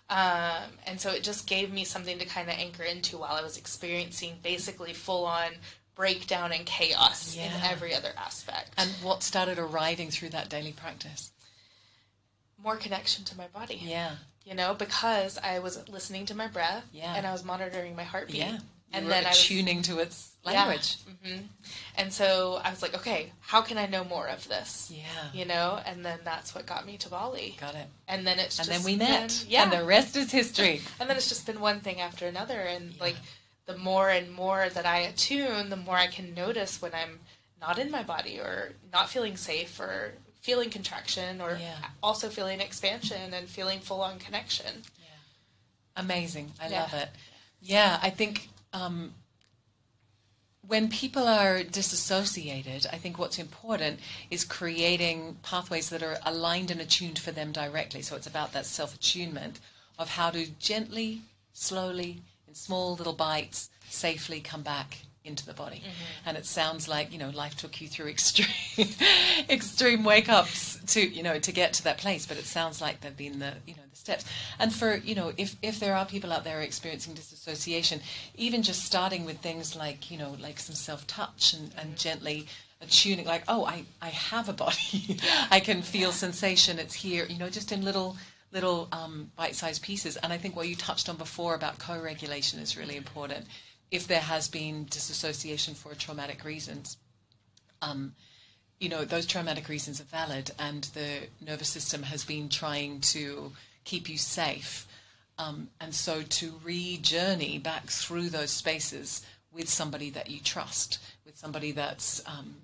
um, and so it just gave me something to kind of anchor into while I was experiencing basically full on breakdown and chaos in every other aspect. and what started arriving through that daily practice. More connection to my body. Yeah, You know, because I was listening to my breath. Yeah. And I was monitoring my heartbeat. yeah. And then I was tuning to its Yeah. language. hmm And so I was like, okay, how can I know more of this? Yeah, You know, and then that's what got me to Bali. got it. And then it's And then we met. been- yeah. and the rest is history. and then it's just been one thing after another and Yeah. like the more and more that I attune, the more I can notice when I'm not in my body or not feeling safe or feeling contraction or Yeah. also feeling expansion and feeling full on connection. Amazing. I Yeah. love it. Yeah, I think um, when people are disassociated, I think what's important is creating pathways that are aligned and attuned for them directly. So it's about that self attunement of how to gently, slowly, in small little bites, safely come back into the body. And it sounds like, you know, life took you through extreme extreme wake ups to, you know, to get to that place, but it sounds like there've been the, you know, the steps. And for, you know, if if there are people out there experiencing disassociation, even just starting with things like, you know, like some self touch and, and gently attuning like, oh, I, I have a body. I can feel sensation, it's here, you know, just in little little um, bite-sized pieces. And I think what you touched on before about co-regulation is really important. If there has been disassociation for traumatic reasons, um, you know, those traumatic reasons are valid, and the nervous system has been trying to keep you safe. Um, and so to re-journey back through those spaces with somebody that you trust, with somebody that's um,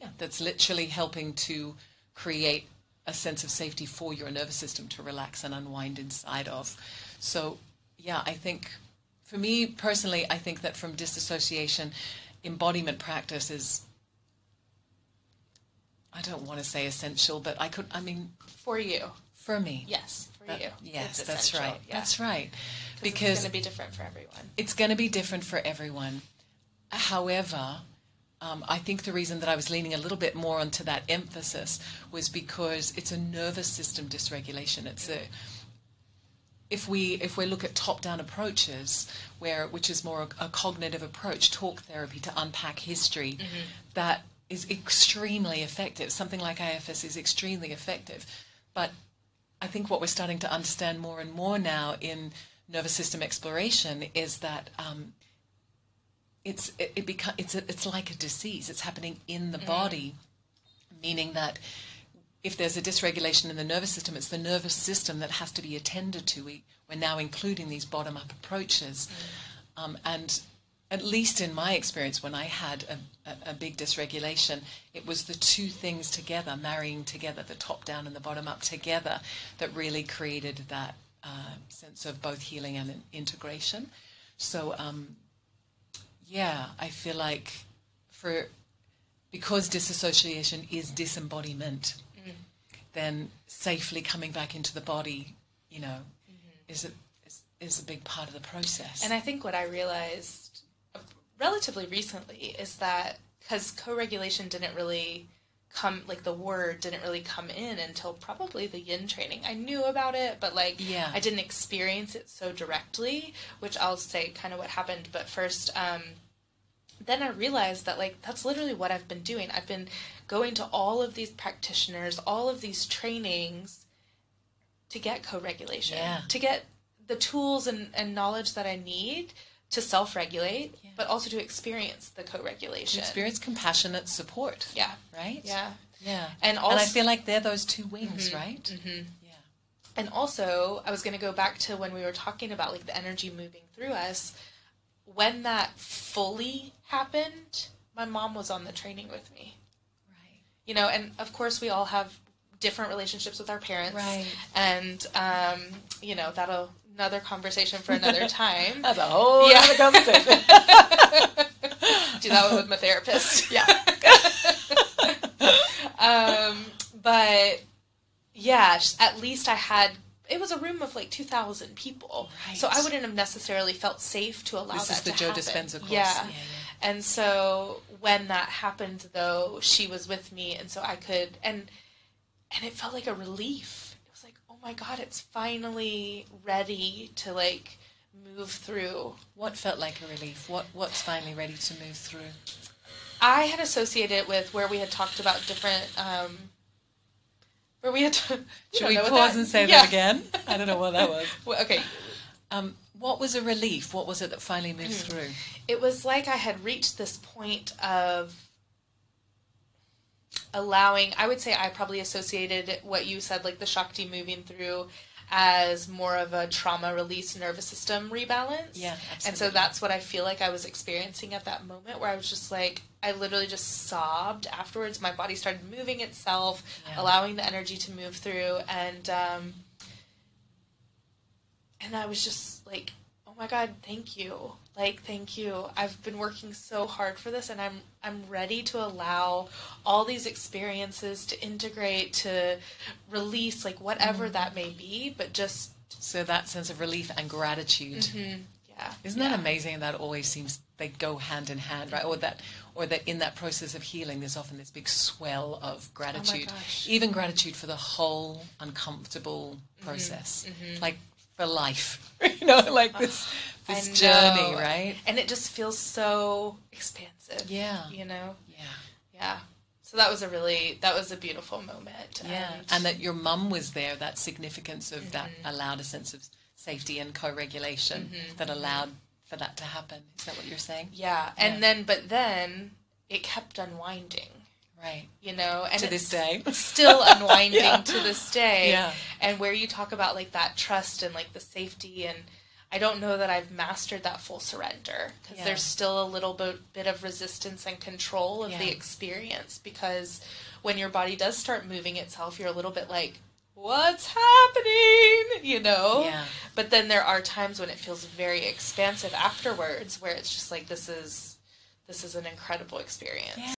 yeah, that's literally helping to create a sense of safety for your nervous system to relax and unwind inside of. So, yeah, I think for me personally, I think that from disassociation, embodiment practice is. I don't want to say essential, but I could. I mean, for you, for me, yes, for that, you, yes, that's right. Yeah. That's right. Because it's going to be different for everyone. It's going to be different for everyone. However, um, I think the reason that I was leaning a little bit more onto that emphasis was because it's a nervous system dysregulation. It's a if we if we look at top-down approaches, where which is more a, a cognitive approach, talk therapy to unpack history, Mm-hmm. that is extremely effective. Something like IFS is extremely effective, but I think what we're starting to understand more and more now in nervous system exploration is that um, it's it, it beca- it's a, it's like a disease. It's happening in the body, meaning that if there's a dysregulation in the nervous system, it's the nervous system that has to be attended to. We, we're now including these bottom up approaches, um, and at least in my experience, when I had a, a, a big dysregulation, it was the two things together, marrying together, the top down and the bottom up together, that really created that uh, sense of both healing and integration. So, um, yeah, I feel like for because disassociation is disembodiment, then safely coming back into the body, you know, is a is, is a big part of the process. And I think what I realized uh, relatively recently is that because co-regulation didn't really come like the word didn't really come in until probably the yin training i knew about it but like Yeah. i didn't experience it so directly which i'll say kind of what happened but first um then I realized that like that's literally what I've been doing. I've been going to all of these practitioners, all of these trainings to get co-regulation, Yeah. to get the tools and, and knowledge that I need to self-regulate, but also to experience the co-regulation. experience compassionate support. Yeah. Right? Yeah. Yeah. And and I feel like they're those two wings, right? Mm-hmm. Yeah. And also, I was going to go back to when we were talking about like the energy moving through us. When that fully happened, my mom was on the training with me. Right. you know and of course we all have different relationships with our parents Right. and um, you know that'll another conversation for another time That's a whole Yeah. other conversation. do that one with my therapist yeah. um, but yeah at least i had it was a room of like 2000 people so i wouldn't have necessarily felt safe to allow that. This that is the to Joe happen. Dispenza course. yeah. Yeah, yeah. And so when that happened though she was with me and so i could and and it felt like a relief it was like oh my god it's finally ready to like move through What felt like a relief? What What's finally ready to move through? i had associated it with where we had talked about different um where we had to, Should we pause and say Yeah. that again? I don't know what that was. Well, okay Um, what was a relief? What was it that finally moved Hmm. through? it was like I had reached this point of allowing, I would say I probably associated what you said, like the Shakti moving through, as more of a trauma release nervous system rebalance. Yeah, And so that's what I feel like I was experiencing at that moment where I was just like, I literally just sobbed afterwards. My body started moving itself, Yeah. allowing the energy to move through. And, um, and I was just like, "Oh my god, thank you! Like, thank you! I've been working so hard for this, and I'm I'm ready to allow all these experiences to integrate, to release, like whatever mm-hmm. that may be, but just So that sense of relief and gratitude. Mm-hmm. yeah, Isn't yeah. that amazing? That always seems they go hand in hand, right? Or that, or that in that process of healing, there's often this big swell of oh gratitude, gosh. even gratitude for the whole uncomfortable mm-hmm. process, like for life, you know, like this this journey, right? And it just feels so expansive. Yeah. you know, Yeah. yeah. so that was a really that was a beautiful moment. Yeah, and, and that your mum was there. That significance of mm-hmm. that allowed a sense of safety and co-regulation mm-hmm. that allowed for that to happen. Is that what you're saying? Yeah, and yeah. then but then it kept unwinding. Right. You know, and to this day. still unwinding yeah. to this day. Yeah. And where you talk about like that trust and like the safety and I don't know that I've mastered that full surrender because yeah. there's still a little bit, bit of resistance and control of yeah. the experience because when your body does start moving itself, you're a little bit like, what's happening? You know? Yeah. But then there are times when it feels very expansive afterwards where it's just like, this is. This is an incredible experience.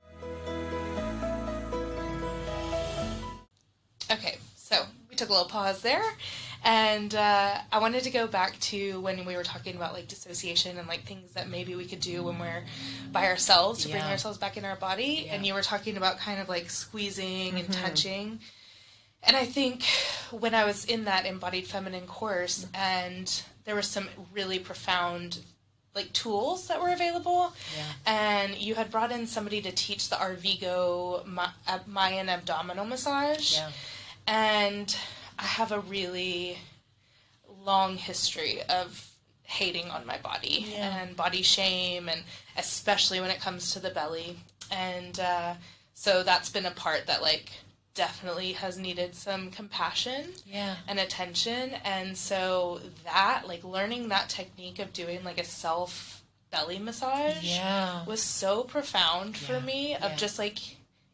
Okay, so we took a little pause there and uh, I wanted to go back to when we were talking about like dissociation and like things that maybe we could do when we're by ourselves to yeah. bring ourselves back in our body. Yeah. And you were talking about kind of like squeezing mm-hmm. and touching. And I think when I was in that embodied feminine course, and there were some really profound like tools that were available, yeah. and you had brought in somebody to teach the Arvigo Mayan abdominal massage, yeah. And I have a really long history of hating on my body yeah. and body shame, and especially when it comes to the belly. And uh, so that's been a part that, like, definitely has needed some compassion yeah. and attention. And so that, like, learning that technique of doing, like, a self belly massage yeah. was so profound for me of just like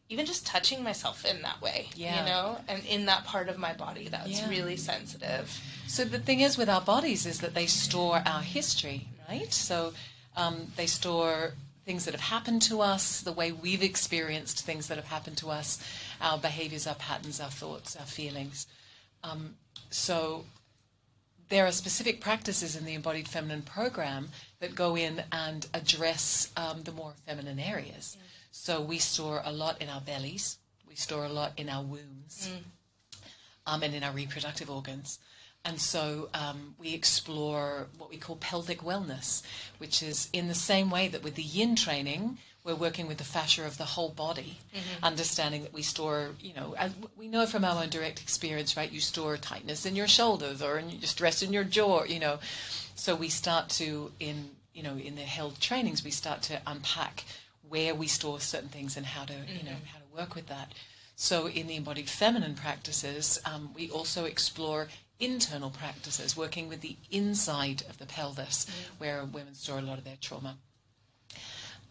even just touching myself in that way, yeah. you know, and in that part of my body that's yeah. really sensitive. So the thing is with our bodies is that they store our history, right? So um, they store things that have happened to us, the way we've experienced things that have happened to us, our behaviors, our patterns, our thoughts, our feelings. Um, so there are specific practices in the embodied feminine program that go in and address um, the more feminine areas. So we store a lot in our bellies, we store a lot in our wombs, mm. um, and in our reproductive organs. And so um, we explore what we call pelvic wellness, which is in the same way that with the yin training, we're working with the fascia of the whole body, mm-hmm. understanding that we store, you know, we know from our own direct experience, right? You store tightness in your shoulders or in, stress in your jaw, you know. So we start to, in, you know, in the held trainings, we start to unpack where we store certain things and how to mm-hmm. you know mm-hmm. how to work with that. So in the embodied feminine practices, um, we also explore internal practices, working with the inside of the pelvis, mm-hmm. where women store a lot of their trauma.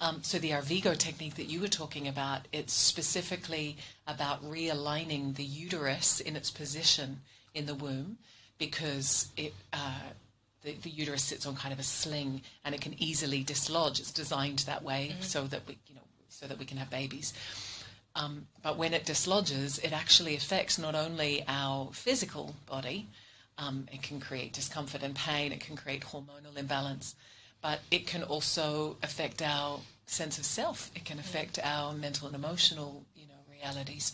Um, so the Arvigo technique that you were talking about, it's specifically about realigning the uterus in its position in the womb because it uh, the, the, uterus sits on kind of a sling and it can easily dislodge. It's designed that way mm-hmm. so that we, you know, so that we can have babies. Um, but when it dislodges, it actually affects not only our physical body, um, it can create discomfort and pain, it can create hormonal imbalance, but it can also affect our sense of self. It can affect mm-hmm. our mental and emotional, you know, realities.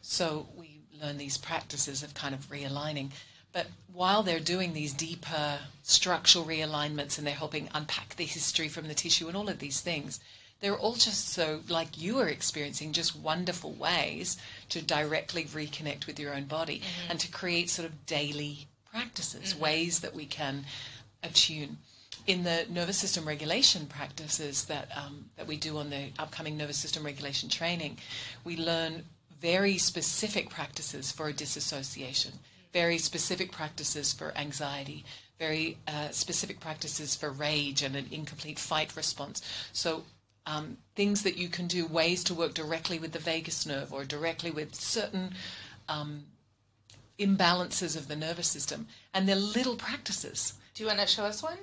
So we learn these practices of kind of realigning. But while they're doing these deeper structural realignments and they're helping unpack the history from the tissue and all of these things, they're all just so, like you are experiencing, just wonderful ways to directly reconnect with your own body mm-hmm. and to create sort of daily practices, mm-hmm. ways that we can attune. In the nervous system regulation practices that um, that we do on the upcoming nervous system regulation training, we learn very specific practices for a disassociation very specific practices for anxiety, very uh, specific practices for rage and an incomplete fight response. So, um, things that you can do, ways to work directly with the vagus nerve or directly with certain um, imbalances of the nervous system. And they're little practices. Do you want to show us one?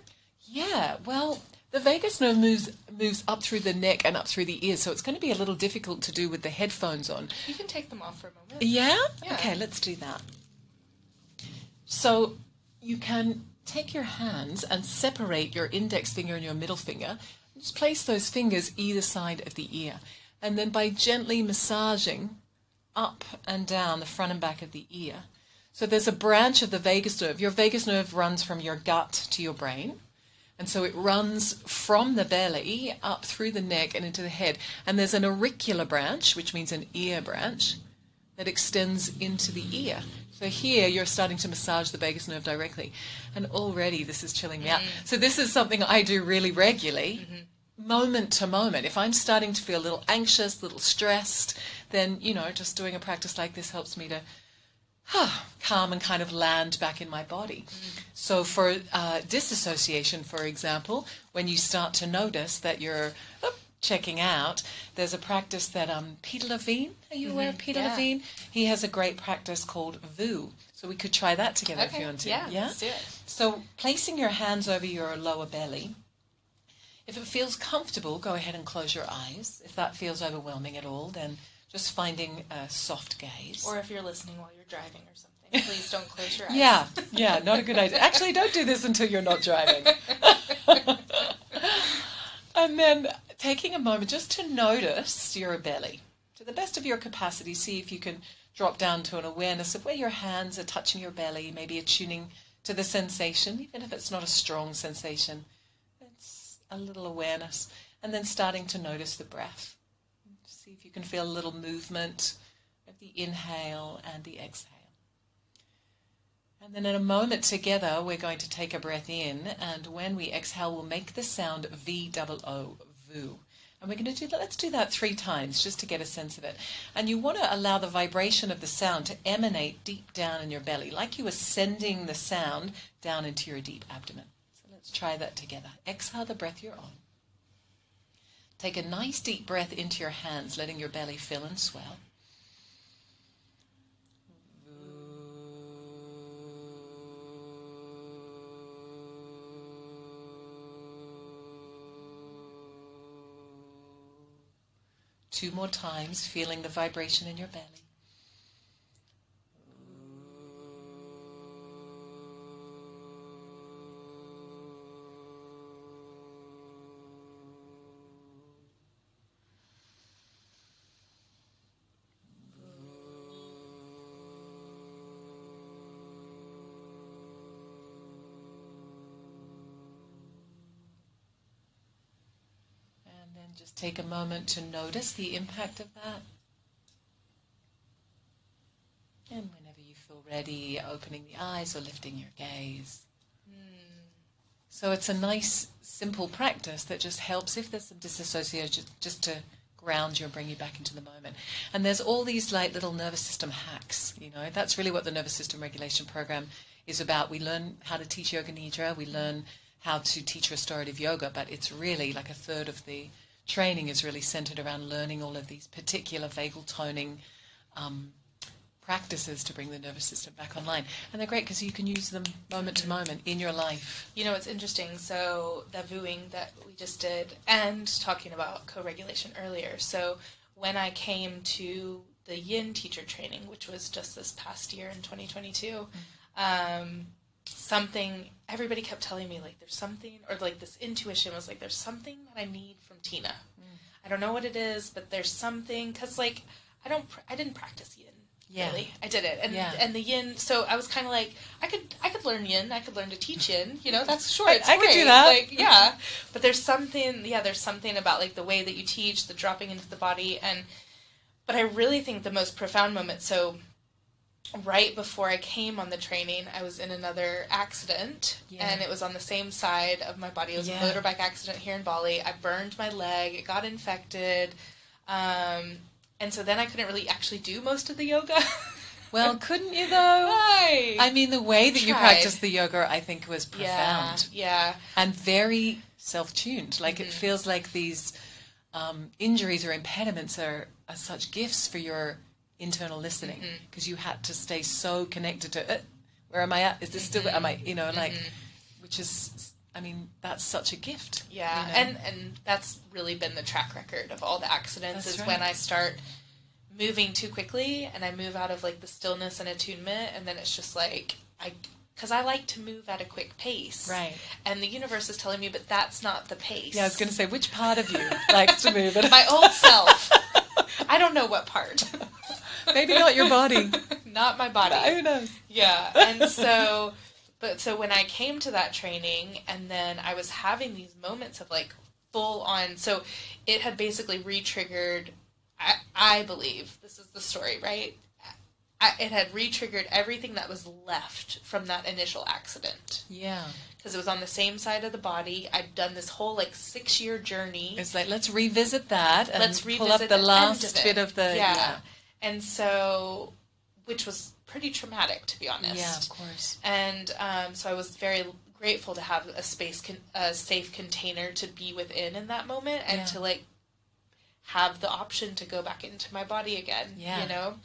Yeah, well, the vagus nerve moves moves up through the neck and up through the ears, so it's going to be a little difficult to do with the headphones on. You can take them off for a moment. Yeah? yeah. Okay, let's do that. So you can take your hands and separate your index finger and your middle finger. Just place those fingers either side of the ear. And then by gently massaging up and down the front and back of the ear. So there's a branch of the vagus nerve. Your vagus nerve runs from your gut to your brain. And so it runs from the belly up through the neck and into the head. And there's an auricular branch, which means an ear branch, that extends into the ear. So here you're starting to massage the vagus nerve directly. And already this is chilling me out. Mm. So this is something I do really regularly. Mm-hmm. Moment to moment. If I'm starting to feel a little anxious, a little stressed, then, you know, just doing a practice like this helps me to calm and kind of land back in my body. Mm. So, for uh, disassociation, for example, when you start to notice that you're oh, checking out, there's a practice that um, Peter Levine, are you aware of Peter yeah. Levine? He has a great practice called Voo. So, we could try that together if you want to. yeah, let's do it. So, placing your hands over your lower belly. If it feels comfortable, go ahead and close your eyes. If that feels overwhelming at all, then just finding a soft gaze. Or if you're listening while you're driving or something, please don't close your eyes. Yeah, yeah, not a good idea. Actually, don't do this until you're not driving. and then taking a moment just to notice your belly. To the best of your capacity, see if you can drop down to an awareness of where your hands are touching your belly, maybe attuning to the sensation, even if it's not a strong sensation. It's a little awareness. And then starting to notice the breath. See if you can feel a little movement of the inhale and the exhale. And then in a moment together, we're going to take a breath in, and when we exhale, we'll make the sound V O O, Voo. And we're going to do that. Let's do that three times just to get a sense of it. And you want to allow the vibration of the sound to emanate deep down in your belly, like you were sending the sound down into your deep abdomen. So let's try that together. Exhale the breath you're on. Take a nice deep breath into your hands, letting your belly fill and swell. Two more times, feeling the vibration in your belly. And just take a moment to notice the impact of that. And whenever you feel ready, opening the eyes or lifting your gaze. So it's a nice, simple practice that just helps if there's some disassociation, just to ground you and bring you back into the moment. And there's all these like little nervous system hacks. You know, that's really what the nervous system regulation program is about. We learn how to teach yoga nidra. We learn how to teach restorative yoga, but it's really like a third of the training is really centered around learning all of these particular vagal toning um, practices to bring the nervous system back online. And they're great because you can use them moment to moment in your life. You know, it's interesting. So, the Vooing that we just did, and talking about co regulation earlier. So, when I came to the yin teacher training, which was just this past year in 2022, um, something everybody kept telling me, like, there's something, or like this intuition was like, there's something that I need from Tina. Mm. I don't know what it is, but there's something, because, like, I don't, pr- I didn't practice yin. Yeah. Really, I did it, and Yeah. and the yin. So I was kind of like, I could, I could learn yin. I could learn to teach yin. You know, that's sure. I- I could do that. Like, yeah, but there's something. Yeah, there's something about like the way that you teach, the dropping into the body, and. But I really think the most profound moment. So, right before I came on the training, I was in another accident, Yeah. and it was on the same side of my body. It was Yeah. a motorbike accident here in Bali. I burned my leg. It got infected. Um, and so then I couldn't really actually do most of the yoga. Well, couldn't you though? Why? I mean, the way that you Tried. practice the yoga, I think, was profound Yeah, yeah. and very self-tuned. Like Mm-hmm. it feels like these um, injuries or impediments are, are such gifts for your internal listening Mm-hmm. because you had to stay so connected to it. Where am I at? Is this still? Am I? You know, like, Mm-hmm. which is, I mean, that's such a gift. Yeah, you know? and and that's really been the track record of all the accidents. That's is right. when I start moving too quickly and I move out of like the stillness and attunement, and then it's just like I, because I like to move at a quick pace, Right. And the universe is telling me, but that's not the pace. yeah, I was going to say, which part of you likes to move? it? my old self. I don't know what part. Maybe not your body. not my body. Who knows? Yeah, and so but so when I came to that training and then I was having these moments of like full on, so it had basically re triggered, I, I believe, this is the story, right? I, it had re triggered everything that was left from that initial accident. Yeah. Because it was on the same side of the body. I'd done this whole like six year journey. It's like, let's revisit that and Let's pull up the the last of bit of the. yeah. Yeah. And so, which was pretty traumatic, to be honest. Yeah, of course. and um, so I was very grateful to have a space, con- a safe container to be within in that moment, and Yeah. to like have the option to go back into my body again. Yeah. You know,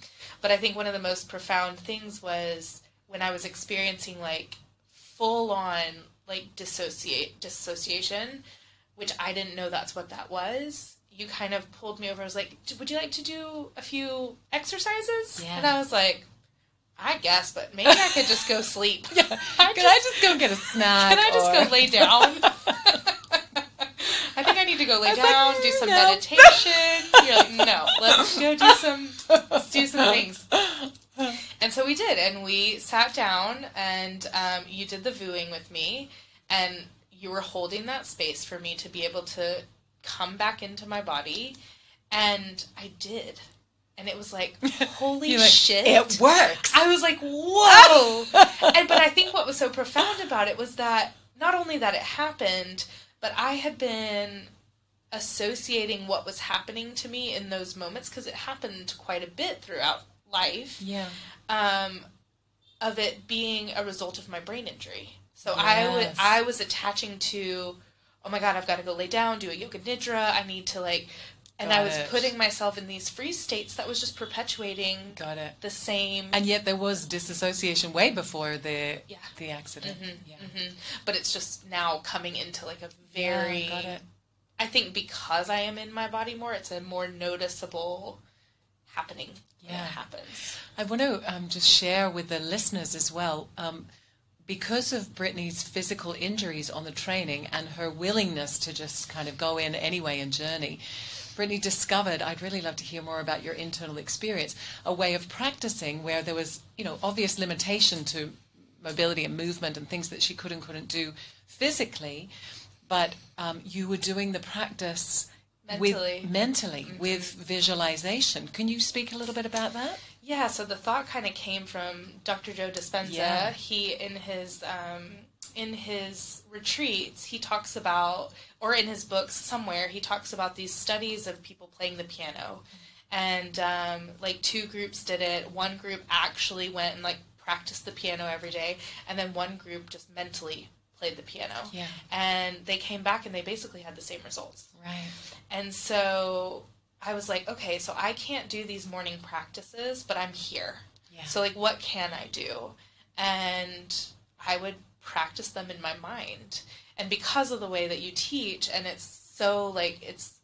but I think one of the most profound things was when I was experiencing like full on like dissociate dissociation, which I didn't know that's what that was. You kind of pulled me over. I was like, "Would you like to do a few exercises?" Yeah. And I was like, "I guess, but maybe I could just go sleep." Yeah. I Can I just go get a snack? Can I just or- go lay down? I think I need to go lay was like, down, do "Mm, some no." meditation. You're like, no, let's go do some, let's do some things. And so we did, and we sat down, and um, you did the vooing with me, and you were holding that space for me to be able to come back into my body, and I did, and it was like, holy like, shit, It works. I was like, whoa! and but I think what was so profound about it was that not only that it happened, but I had been associating what was happening to me in those moments because it happened quite a bit throughout life yeah. um, of it being a result of my brain injury. So I would I was attaching to, oh my god, I've got to go lay down, do a yoga nidra. I need to like, and I was it. putting myself in these freeze states that was just perpetuating Got it. the same. And yet there was disassociation way before the Yeah. the accident. yeah. hmm But it's just now coming into like a very. Yeah, got it. I think because I am in my body more, it's a more noticeable happening when Yeah. it happens. I want to um, just share with the listeners as well. Um, because of Brittany's physical injuries on the training and her willingness to just kind of go in anyway and journey, Brittany discovered, I'd really love to hear more about your internal experience, a way of practicing where there was, you know, obvious limitation to mobility and movement and things that she could and couldn't do physically, but um, you were doing the practice Mentally. with mentally with visualization. Can you speak a little bit about that? Yeah, so the thought kind of came from Dr. Joe Dispenza. Yeah. He in his um, in his retreats, he talks about, or in his books somewhere, he talks about these studies of people playing the piano, and um, like two groups did it. One group actually went and like practiced the piano every day, and then one group just mentally played the piano. Yeah. And they came back and they basically had the same results. Right. And so I was like, okay, so I can't do these morning practices, but I'm here. Yeah. So like what can I do? And I would practice them in my mind. And because of the way that you teach and it's so like it's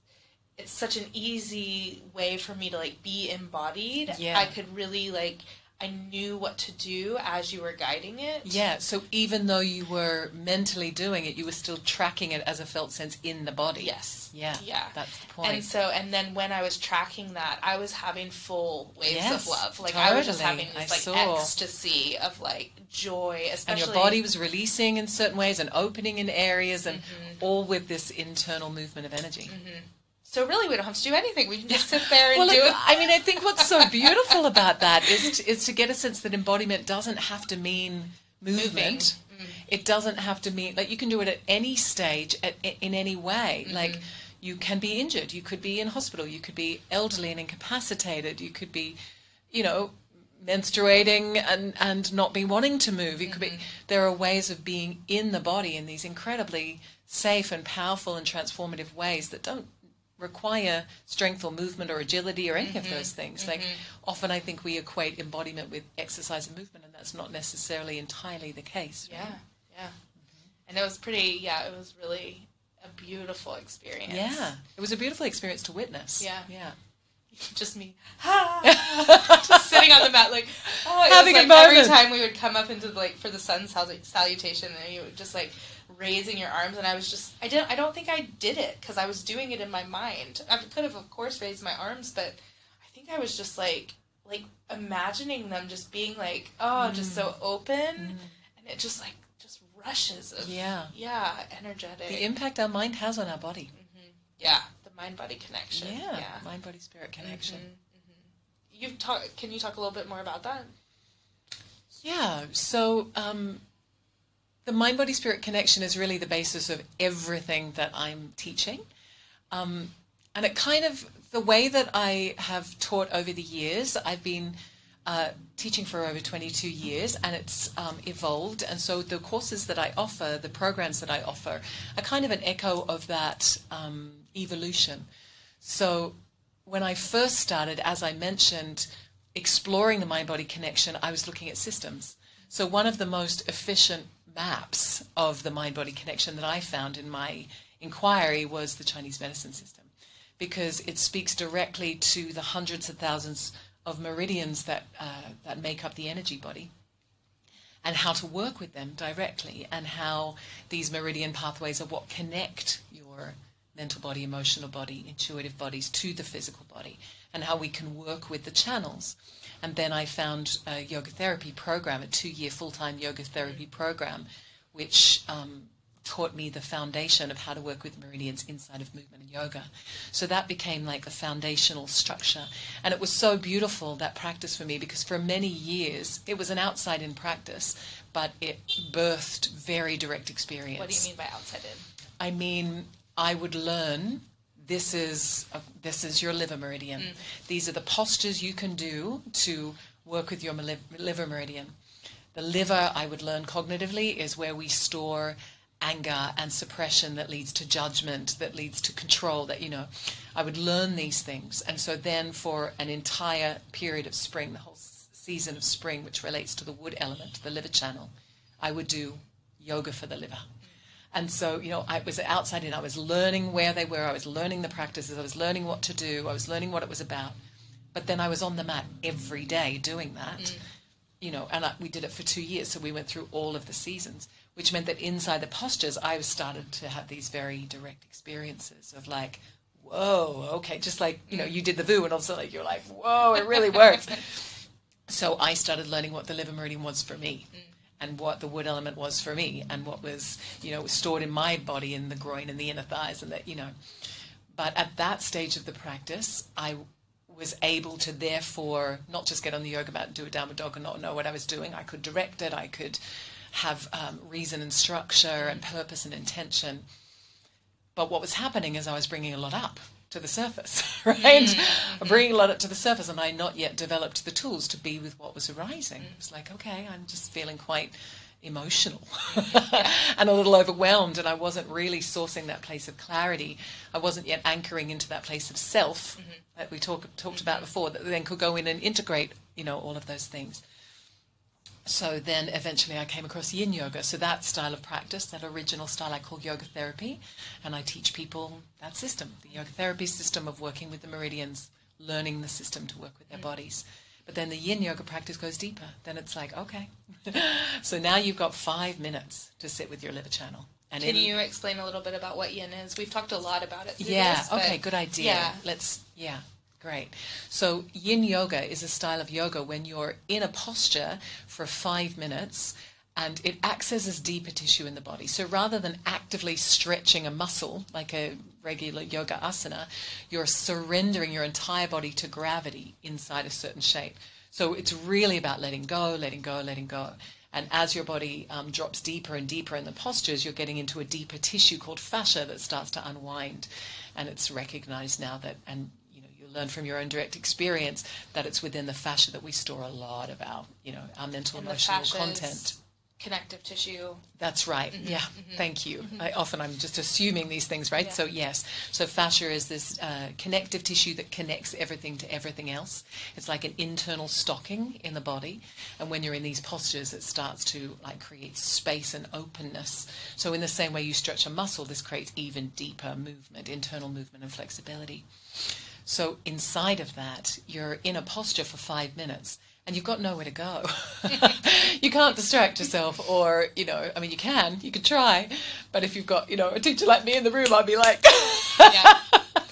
it's such an easy way for me to like be embodied. Yeah. I could really like I knew what to do as you were guiding it. Yeah, so even though you were mentally doing it, you were still tracking it as a felt sense in the body. Yes. Yeah. Yeah. That's the point. And so, and then when I was tracking that, I was having full waves Yes, of love. Like I was just totally. having this I like saw. ecstasy of like joy, especially and your body was releasing in certain ways and opening in areas and Mm-hmm. all with this internal movement of energy. So really, we don't have to do anything. We can just sit there and Well, do it. I mean, I think what's so beautiful about that is to, is to get a sense that embodiment doesn't have to mean movement. Mm. It doesn't have to mean like you can do it at any stage, at, in any way. Mm-hmm. Like you can be injured, you could be in hospital, you could be elderly and incapacitated, you could be, you know, menstruating and and not be wanting to move. You could be. There are ways of being in the body in these incredibly safe and powerful and transformative ways that don't require strength or movement or agility or any of mm-hmm. those things. Like mm-hmm. often I think we equate embodiment with exercise and movement and that's not necessarily entirely the case. Yeah, yeah. And it was pretty. Yeah, it was really a beautiful experience. Yeah. It was a beautiful experience to witness. Yeah. Yeah. just me, just sitting on the mat, like oh, Having a was like every time we would come up into like for the sun salu- salutation, and you would just like raising your arms, and I was just I didn't I don't think I did it because I was doing it in my mind. I could have of course raised my arms, but I think I was just like like imagining them just being like oh just so mm. open, mm. and it just like just rushes of Yeah. yeah, energetic. The impact our mind has on our body. Mm-hmm. yeah, the mind body connection. Yeah. yeah. Mind body spirit mm-hmm, connection. Mm-hmm. You've talked. Can you talk a little bit more about that? Yeah. So um, the mind body spirit connection is really the basis of everything that I'm teaching. Um, and it kind of, the way that I have taught over the years, I've been uh, teaching for over 22 years and it's um, evolved. And so the courses that I offer, the programs that I offer, are kind of an echo of that um, evolution. So when I first started, as I mentioned, exploring the mind body connection, I was looking at systems. So one of the most efficient maps of the mind body connection that I found in my inquiry was the Chinese medicine system because it speaks directly to the hundreds of thousands of meridians that uh, that make up the energy body and how to work with them directly and how these meridian pathways are what connect your mental body, emotional body, intuitive bodies to the physical body and how we can work with the channels. And then I found a yoga therapy program, a two year full time yoga therapy program, which um, taught me the foundation of how to work with meridians inside of movement and yoga. So that became like the foundational structure. And it was so beautiful, that practice for me, because for many years it was an outside in practice, but it birthed very direct experience. What do you mean by outside in? I mean, I would learn this is a, this is your liver meridian. Mm. These are the postures you can do to work with your liver meridian. The liver, I would learn cognitively, is where we store anger and suppression that leads to judgment, that leads to control. That you know, I would learn these things, and so then for an entire period of spring, the whole season of spring, which relates to the wood element, the liver channel, I would do yoga for the liver. And so, you know, I was outside in. I was learning where they were. I was learning the practices. I was learning what to do. I was learning what it was about. But then I was on the mat every day doing that, mm. you know, and I, we did it for two years. So we went through all of the seasons, which meant that inside the postures, I started to have these very direct experiences of like, whoa, okay, just like, you know, mm. you did the Voo and also like, you're like, whoa, it really works. so I started learning what the liver meridian was for me mm. And what the wood element was for me and what was you know stored in my body in the groin and the inner thighs and that you know. But at that stage of the practice i was able to therefore not just get on the yoga mat and do a downward dog and not know what i was doing. I could direct it. I could have um, reason and structure and purpose and intention. But what was happening is i was bringing a lot up to the surface right? I'm bringing a lot up to the surface and i not yet developed the tools to be with what was arising. It was like okay i'm just feeling quite emotional and a little overwhelmed and i wasn't really sourcing that place of clarity. I wasn't yet anchoring into that place of self mm-hmm. that we talk, talked about before that then could go in and integrate you know all of those things so then eventually I came across yin yoga. So that style of practice, that original style I call yoga therapy, and I teach people that system, the yoga therapy system of working with the meridians, learning the system to work with their mm-hmm. bodies. But then the yin yoga practice goes deeper. Then it's like, okay. so now you've got five minutes to sit with your liver channel. And Can in- you explain a little bit about what yin is? We've talked a lot about it. yeah, this, okay, good idea. Yeah. Let's, yeah, great. So, yin yoga is a style of yoga when you're in a posture for five minutes and it accesses deeper tissue in the body. So, rather than actively stretching a muscle like a regular yoga asana, you're surrendering your entire body to gravity inside a certain shape. So, it's really about letting go, letting go, letting go. And as your body um, drops deeper and deeper in the postures, you're getting into a deeper tissue called fascia that starts to unwind. And it's recognized now that, and learn from your own direct experience that it's within the fascia that we store a lot of our, you know, our mental, And emotional content. connective tissue. That's right. Mm-hmm, yeah. Mm-hmm. Thank you. Mm-hmm. I often I'm just assuming these things, right? Yeah. So yes. So fascia is this uh, connective tissue that connects everything to everything else. It's like an internal stocking in the body, and when you're in these postures, it starts to like create space and openness. So in the same way you stretch a muscle, this creates even deeper movement, internal movement and flexibility. So inside of that, you're in a posture for five minutes and you've got nowhere to go. you can't distract yourself, or, you know, I mean, you can, you can try, but if you've got, you know, a teacher like me in the room, I'd be like, Yeah.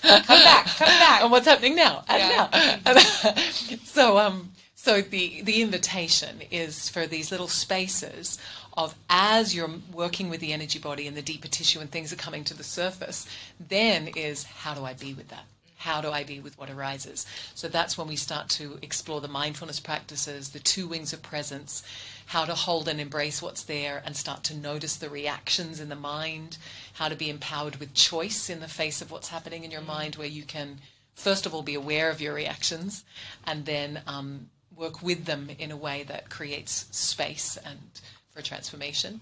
come back, come back. and what's happening now? And Yeah. now. And so, um, So the the invitation is for these little spaces of as you're working with the energy body and the deeper tissue and things are coming to the surface, then is how do I be with that? How do I be with what arises? So that's when we start to explore the mindfulness practices, the two wings of presence, how to hold and embrace what's there and start to notice the reactions in the mind, how to be empowered with choice in the face of what's happening in your mind, where you can, first of all, be aware of your reactions and then um, work with them in a way that creates space and for transformation.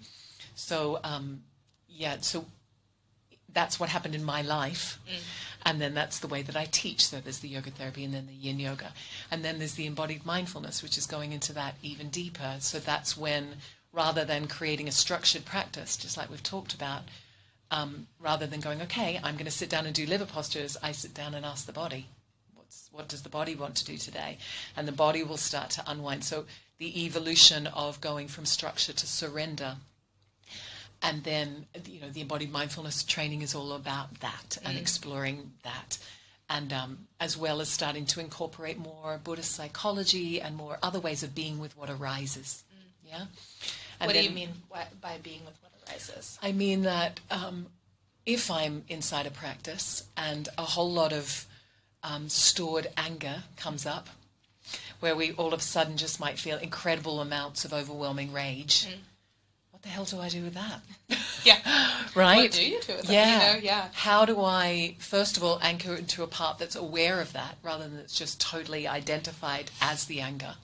So, um, yeah, so that's what happened in my life. Mm. And then that's the way that I teach. So there's the yoga therapy and then the yin yoga. And then there's the embodied mindfulness, which is going into that even deeper. So that's when, rather than creating a structured practice, just like we've talked about, um, rather than going, okay, I'm going to sit down and do liver postures, I sit down and ask the body, what's, what does the body want to do today? And the body will start to unwind. So the evolution of going from structure to surrender and then you know the embodied mindfulness training is all about that and mm. exploring that. And um, as well as starting to incorporate more buddhist psychology and more other ways of being with what arises. Mm. yeah? And what then, do you mean by being with what arises? I mean that um, if i'm inside a practice and a whole lot of um, stored anger comes up where we all of a sudden just might feel incredible amounts of overwhelming rage mm what the hell do I do with that? Yeah. right? What do you do with that? Yeah. You know? Yeah. How do I, first of all, anchor into a part that's aware of that rather than it's just totally identified as the anger?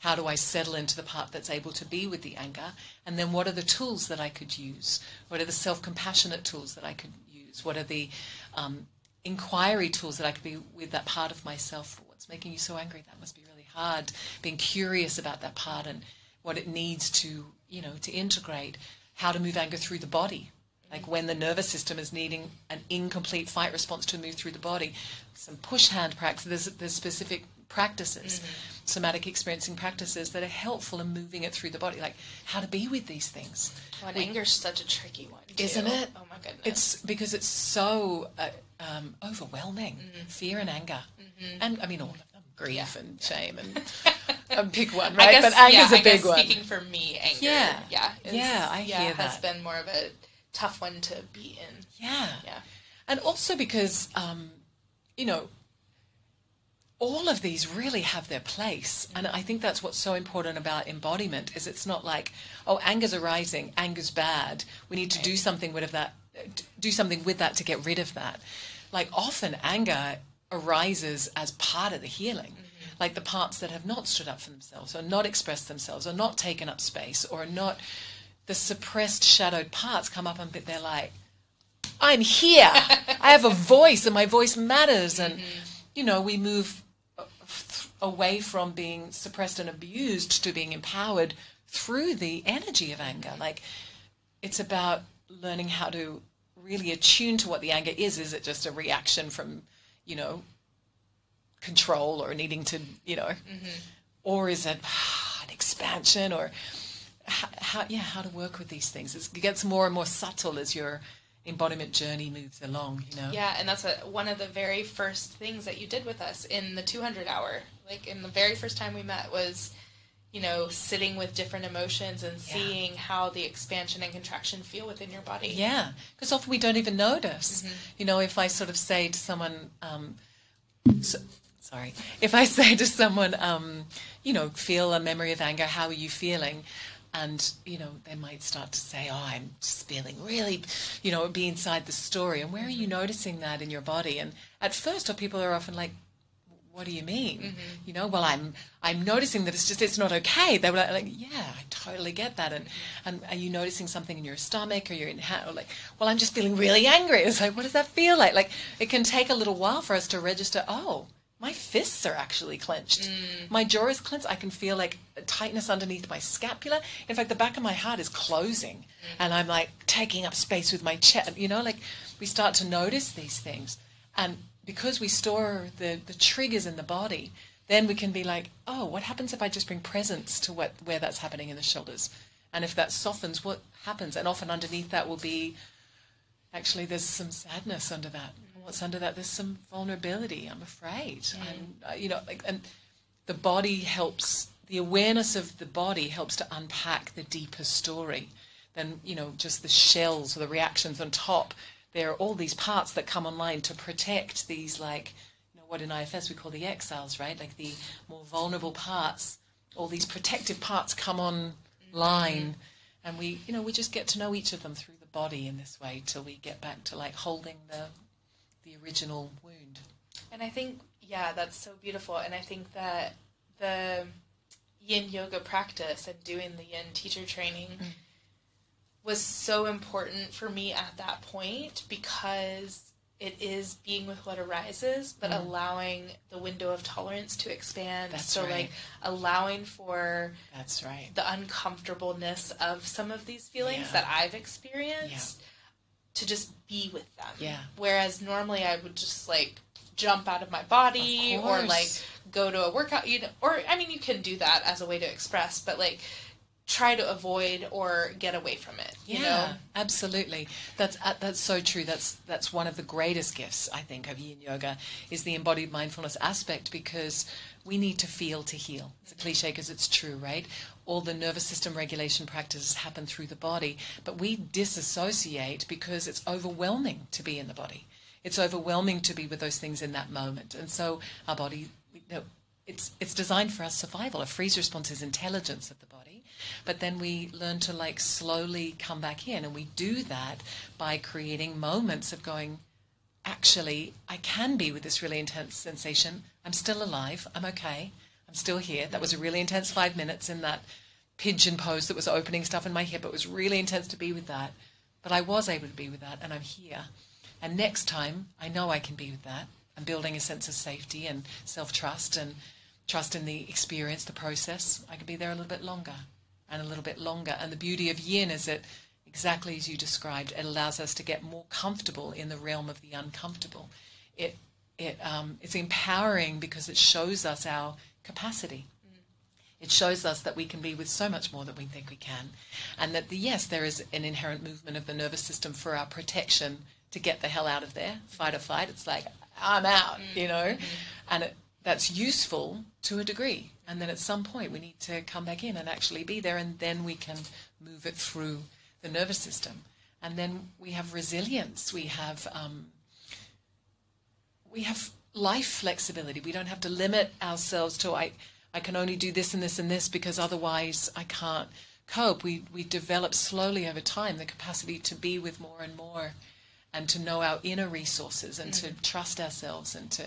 How do I settle into the part that's able to be with the anger? And then what are the tools that I could use? What are the self compassionate tools that I could use? What are the um, inquiry tools that I could be with that part of myself? What's making you so angry? That must be really hard. Being curious about that part and what it needs to you know, to integrate how to move anger through the body. Like when the nervous system is needing an incomplete fight response to move through the body. Some push hand practice, there's, there's specific practices, mm-hmm. somatic experiencing practices that are helpful in moving it through the body, like how to be with these things. Well, and anger's such a tricky one, too. isn't it? Oh my goodness! It's because it's so uh, um, overwhelming, mm-hmm. fear and anger, mm-hmm. and I mean all of grief yeah. and shame and a big one, right? Guess, but anger's yeah, a big one. Speaking for me, anger, yeah, yeah, is, yeah, I yeah, hear that. has been more of a tough one to be in. Yeah, yeah, and also because um, you know all of these really have their place and i think that's what's so important about embodiment is it's not like oh anger's arising anger's bad we need to do something with that do something with that to get rid of that like often anger arises as part of the healing mm-hmm. like the parts that have not stood up for themselves or not expressed themselves or not taken up space or not the suppressed shadowed parts come up and they're like i'm here i have a voice and my voice matters and mm-hmm. you know we move away from being suppressed and abused to being empowered through the energy of anger. Like it's about learning how to really attune to what the anger is. Is it just a reaction from, you know, control or needing to, you know, mm-hmm. or is it an expansion or how, how, yeah, how to work with these things. It's, it gets more and more subtle as you're embodiment journey moves along you know yeah and that's a, one of the very first things that you did with us in the 200 hour like in the very first time we met was you know sitting with different emotions and seeing yeah. how the expansion and contraction feel within your body. Yeah. Because often we don't even notice. Mm-hmm. you know if i sort of say to someone um, so, sorry if i say to someone um, you know feel a memory of anger how are you feeling? And you know they might start to say oh i'm just feeling really you know be inside the story. And where are you noticing that in your body? And at first people are often like what do you mean mm-hmm. you know well i'm i'm noticing that it's just it's not okay they were like, like yeah i totally get that and and are you noticing something in your stomach or you're in or like well i'm just feeling really angry it's like what does that feel like like it can take a little while for us to register oh my fists are actually clenched. Mm. My jaw is clenched. I can feel like tightness underneath my scapula. In fact, the back of my heart is closing, mm. and I'm like taking up space with my chest. You know, like we start to notice these things, and because we store the the triggers in the body, then we can be like, oh, what happens if I just bring presence to what where that's happening in the shoulders, and if that softens, what happens? And often underneath that will be actually there's some sadness under that what's under that there's some vulnerability i'm afraid mm. and uh, you know like and the body helps, the awareness of the body helps to unpack the deeper story than, you know, just the shells or the reactions on top. There are all these parts that come online to protect these like, you know, what in IFS we call the exiles, right? Like the more vulnerable parts. All these protective parts come online, mm-hmm. and we, you know, we just get to know each of them through the body in this way till we get back to like holding the the original wound. And I think yeah, that's so beautiful. And I think that the yin yoga practice and doing the yin teacher training mm. Was so important for me at that point because it is being with what arises, but mm. allowing the window of tolerance to expand. That's so right. like allowing for That's right. the uncomfortableness of some of these feelings Yeah. that I've experienced to just be with them. Yeah. Whereas normally I would just like jump out of my body Of or like go to a workout you know, or I mean you can do that as a way to express, but like try to avoid or get away from it. You yeah, know? absolutely. That's uh, that's so true. That's that's one of the greatest gifts I think of Yin Yoga is the embodied mindfulness aspect because we need to feel to heal. It's a cliche because it's true, right? All the nervous system regulation practices happen through the body, but we disassociate because it's overwhelming to be in the body. It's overwhelming to be with those things in that moment, and so our body, you know, it's it's designed for our survival. A freeze response is intelligence of the body, but then we learn to like slowly come back in, and we do that by creating moments of going. Actually, I can be with this really intense sensation. I'm still alive. I'm okay. I'm still here. That was a really intense five minutes in that pigeon pose that was opening stuff in my hip. It was really intense to be with that, but I was able to be with that, and I'm here. And next time, I know I can be with that. I'm building a sense of safety and self trust and trust in the experience, the process. I can be there a little bit longer and a little bit longer. And the beauty of yin is that, exactly as you described, it allows us to get more comfortable in the realm of the uncomfortable. It, it, um, it's empowering because it shows us our capacity. Mm. It shows us that we can be with so much more than we think we can. And that, the, yes, there is an inherent movement of the nervous system for our protection to get the hell out of there, fight or flight. It's like, I'm out, mm. you know? Mm-hmm. And it, that's useful to a degree. And then at some point, we need to come back in and actually be there, and then we can move it through the nervous system. And then we have resilience. We have um, we have life flexibility. We don't have to limit ourselves to I I can only do this and this and this because otherwise I can't cope. We we develop slowly over time the capacity to be with more and more and to know our inner resources and to trust ourselves and to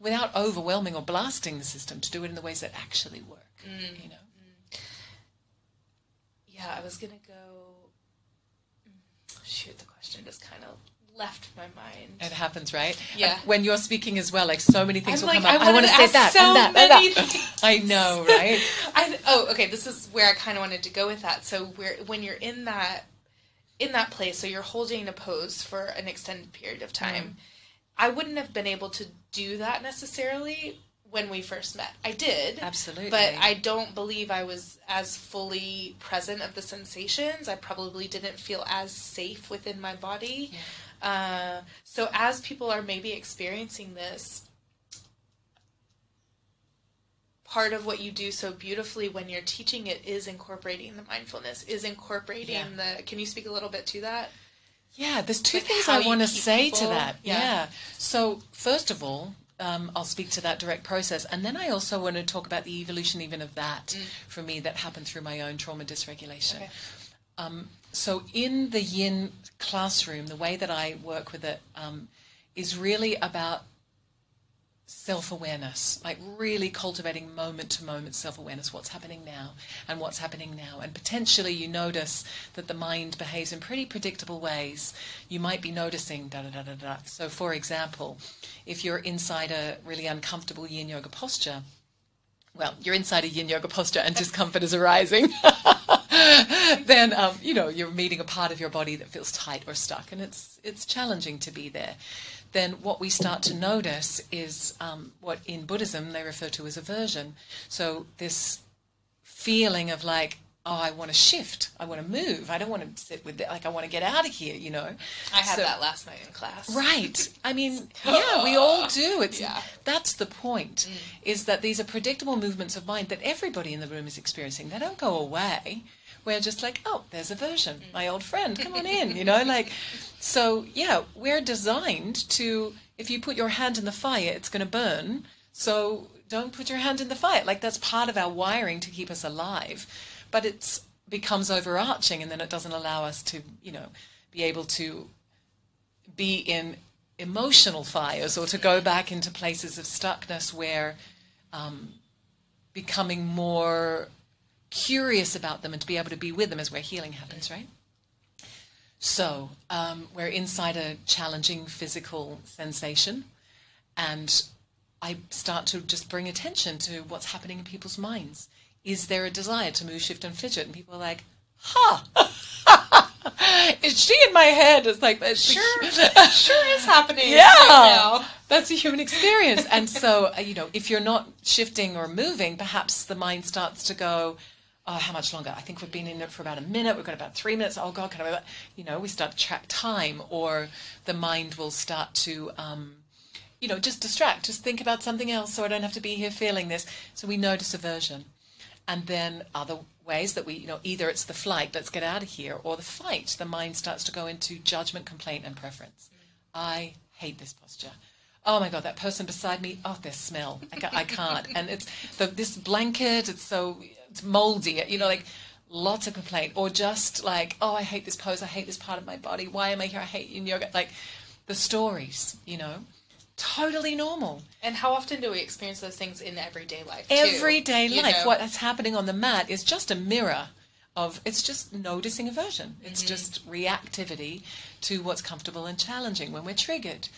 without overwhelming or blasting the system to do it in the ways that actually work. Mm. You know. Mm. Yeah, I was gonna go. Mm, shoot, the question just kind of left my mind. It happens, right? Yeah. And when you're speaking as well, like so many things I'm will like, come up. I I, want to say that so and that and many that. things. I know, right? I, oh, okay. This is where I kind of wanted to go with that. So, where when you're in that in that place, so you're holding a pose for an extended period of time. I wouldn't have been able to do that necessarily when we first met. I did, Absolutely. but I don't believe I was as fully present of the sensations. I probably didn't feel as safe within my body. Uh, so, as people are maybe experiencing this, part of what you do so beautifully when you're teaching it is incorporating the mindfulness, is incorporating Yeah. the. Can you speak a little bit to that? Yeah, there's two Like things I want to say people- to that. yeah. Yeah. So, first of all, um, I'll speak to that direct process. And then I also want to talk about the evolution, even of that, for me, that happened through my own trauma dysregulation. Okay. Um, so, in the yin classroom, the way that I work with it um, is really about self awareness, like really cultivating moment to moment self awareness, what's happening now and what's happening now. And potentially you notice that the mind behaves in pretty predictable ways. You might be noticing da da da da da. So, for example, if you're inside a really uncomfortable yin yoga posture, well, you're inside a yin yoga posture and discomfort is arising, then um, you know you're meeting a part of your body that feels tight or stuck, and it's it's challenging to be there. Then what we start to notice is um, what in Buddhism they refer to as aversion. So this feeling of like oh, I want to shift. I want to move. I don't want to sit with it. Like, I want to get out of here, you know? I had so, that last night in class. Right. I mean, yeah, we all do. It's, yeah. That's the point, mm. is that these are predictable movements of mind that everybody in the room is experiencing. They don't go away. We're just like, oh, there's aversion, My old friend, come on in, you know? Like, so, yeah, we're designed to, if you put your hand in the fire, it's going to burn. So don't put your hand in the fire. Like, that's part of our wiring to keep us alive but it becomes overarching and then it doesn't allow us to, you know, be able to be in emotional fires or to go back into places of stuckness where um, becoming more curious about them and to be able to be with them is where healing happens, right? So um, we're inside a challenging physical sensation, and I start to just bring attention to what's happening in people's minds is there a desire to move, shift, and fidget? And people are like, "Ha! huh. is she in my head? It's like it's sure, sure is happening. Yeah, right that's a human experience. and so, uh, you know, if you're not shifting or moving, perhaps the mind starts to go, "Oh, how much longer? I think we've been in it for about a minute. We've got about three minutes. Oh God, can I?" You know, we start to track time, or the mind will start to. Um, you know, just distract, just think about something else so I don't have to be here feeling this. So we notice aversion and then other ways that we, you know, either it's the flight, let's get out of here, or the fight, the mind starts to go into judgment, complaint, and preference. I hate this posture. Oh my God, that person beside me, oh, their smell. I can't. And it's the, this blanket, it's so moldy, you know, like lots of complaint. Or just like, oh, I hate this pose, I hate this part of my body. Why am I here? I hate in yoga. Like the stories, you know totally normal. And how often do we experience those things in everyday life? Too? Everyday life. Know? What is happening on the mat is just a mirror of it's just noticing aversion. It's mm-hmm. just reactivity to what's comfortable and challenging when we're triggered.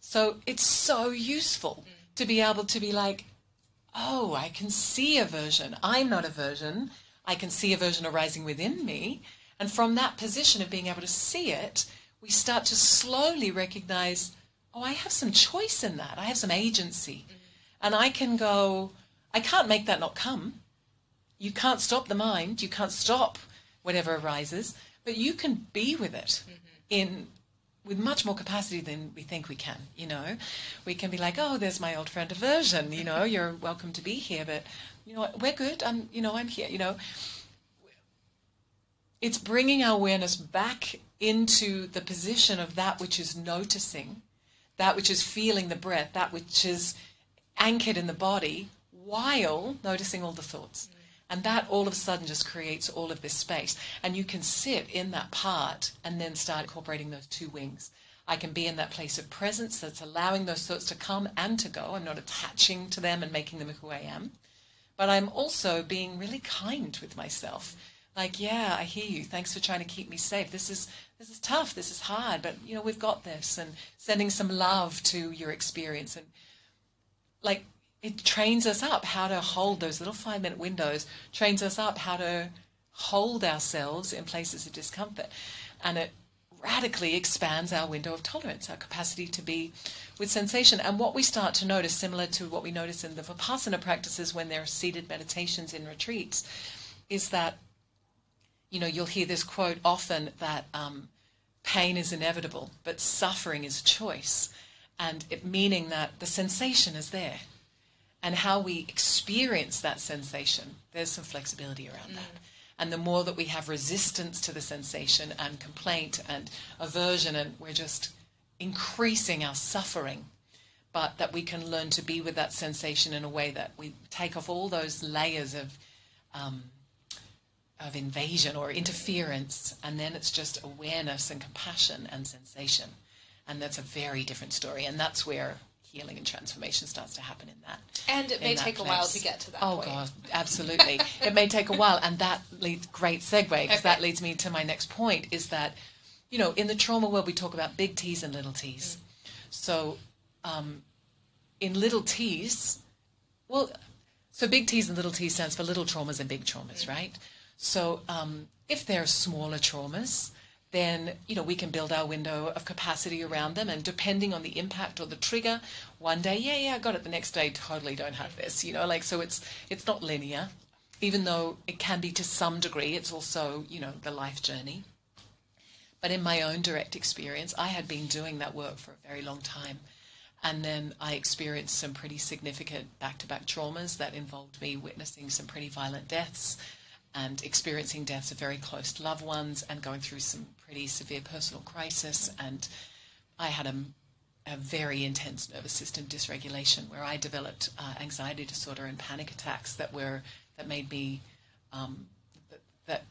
So it's so useful mm to be able to be like, oh, I can see aversion. I'm not aversion. I can see aversion arising within me. And from that position of being able to see it, we start to slowly recognize oh, I have some choice in that. I have some agency. Mm-hmm. And I can go, I can't make that not come. You can't stop the mind. You can't stop whatever arises, but you can be with it mm-hmm. in with much more capacity than we think we can, you know. We can be like, oh, there's my old friend aversion, you know, you're welcome to be here, but you know, we're good. I'm, you know, I'm here, you know. It's bringing our awareness back into the position of that which is noticing that which is feeling the breath, that which is anchored in the body, while noticing all the thoughts. And that all of a sudden just creates all of this space. And you can sit in that part and then start incorporating those two wings. I can be in that place of presence that's allowing those thoughts to come and to go. I'm not attaching to them and making them who I am. But I'm also being really kind with myself like, yeah, I hear you. Thanks for trying to keep me safe. This is this is tough. This is hard, but you know we've got this. And sending some love to your experience and like it trains us up how to hold those little five minute windows. Trains us up how to hold ourselves in places of discomfort, and it radically expands our window of tolerance, our capacity to be with sensation. And what we start to notice, similar to what we notice in the Vipassana practices when there are seated meditations in retreats, is that you know, you'll hear this quote often that um, pain is inevitable, but suffering is choice. And it meaning that the sensation is there. And how we experience that sensation, there's some flexibility around mm. that. And the more that we have resistance to the sensation and complaint and aversion, and we're just increasing our suffering, but that we can learn to be with that sensation in a way that we take off all those layers of um, of invasion or interference, and then it's just awareness and compassion and sensation. And that's a very different story. And that's where healing and transformation starts to happen in that. And it may take place. a while to get to that oh, point. God, absolutely. it may take a while. And that leads, great segue, because okay. that leads me to my next point is that, you know, in the trauma world, we talk about big T's and little T's. Mm. So um, in little T's, well, so big T's and little T's stands for little traumas and big traumas, mm. right? So um, if they're smaller traumas, then you know we can build our window of capacity around them and depending on the impact or the trigger one day yeah yeah i got it the next day totally don't have this you know like so it's it's not linear even though it can be to some degree, it's also, you know, the life journey. But in my own direct experience, I had been doing that work for a very long time. And then I experienced some pretty significant back to back traumas that involved me witnessing some pretty violent deaths and experiencing deaths of very close loved ones and going through some pretty severe personal crisis. And I had a, a very intense nervous system dysregulation where I developed uh, anxiety disorder and panic attacks that were that made me um, that, that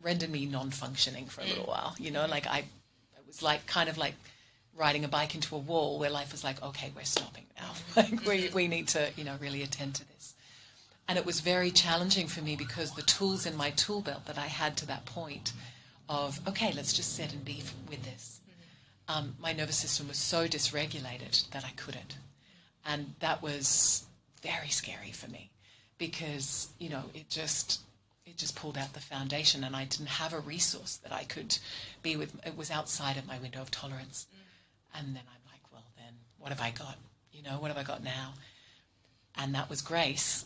rendered me non-functioning for a little while. You know, like I, it was like kind of like riding a bike into a wall where life was like, okay, we're stopping now. like we we need to you know really attend to this. And it was very challenging for me because the tools in my tool belt that I had to that point of okay, let's just sit and be with this. Um, my nervous system was so dysregulated that I couldn't, and that was very scary for me because you know it just it just pulled out the foundation and I didn't have a resource that I could be with it was outside of my window of tolerance mm. and then I'm like well then what have I got you know what have I got now and that was grace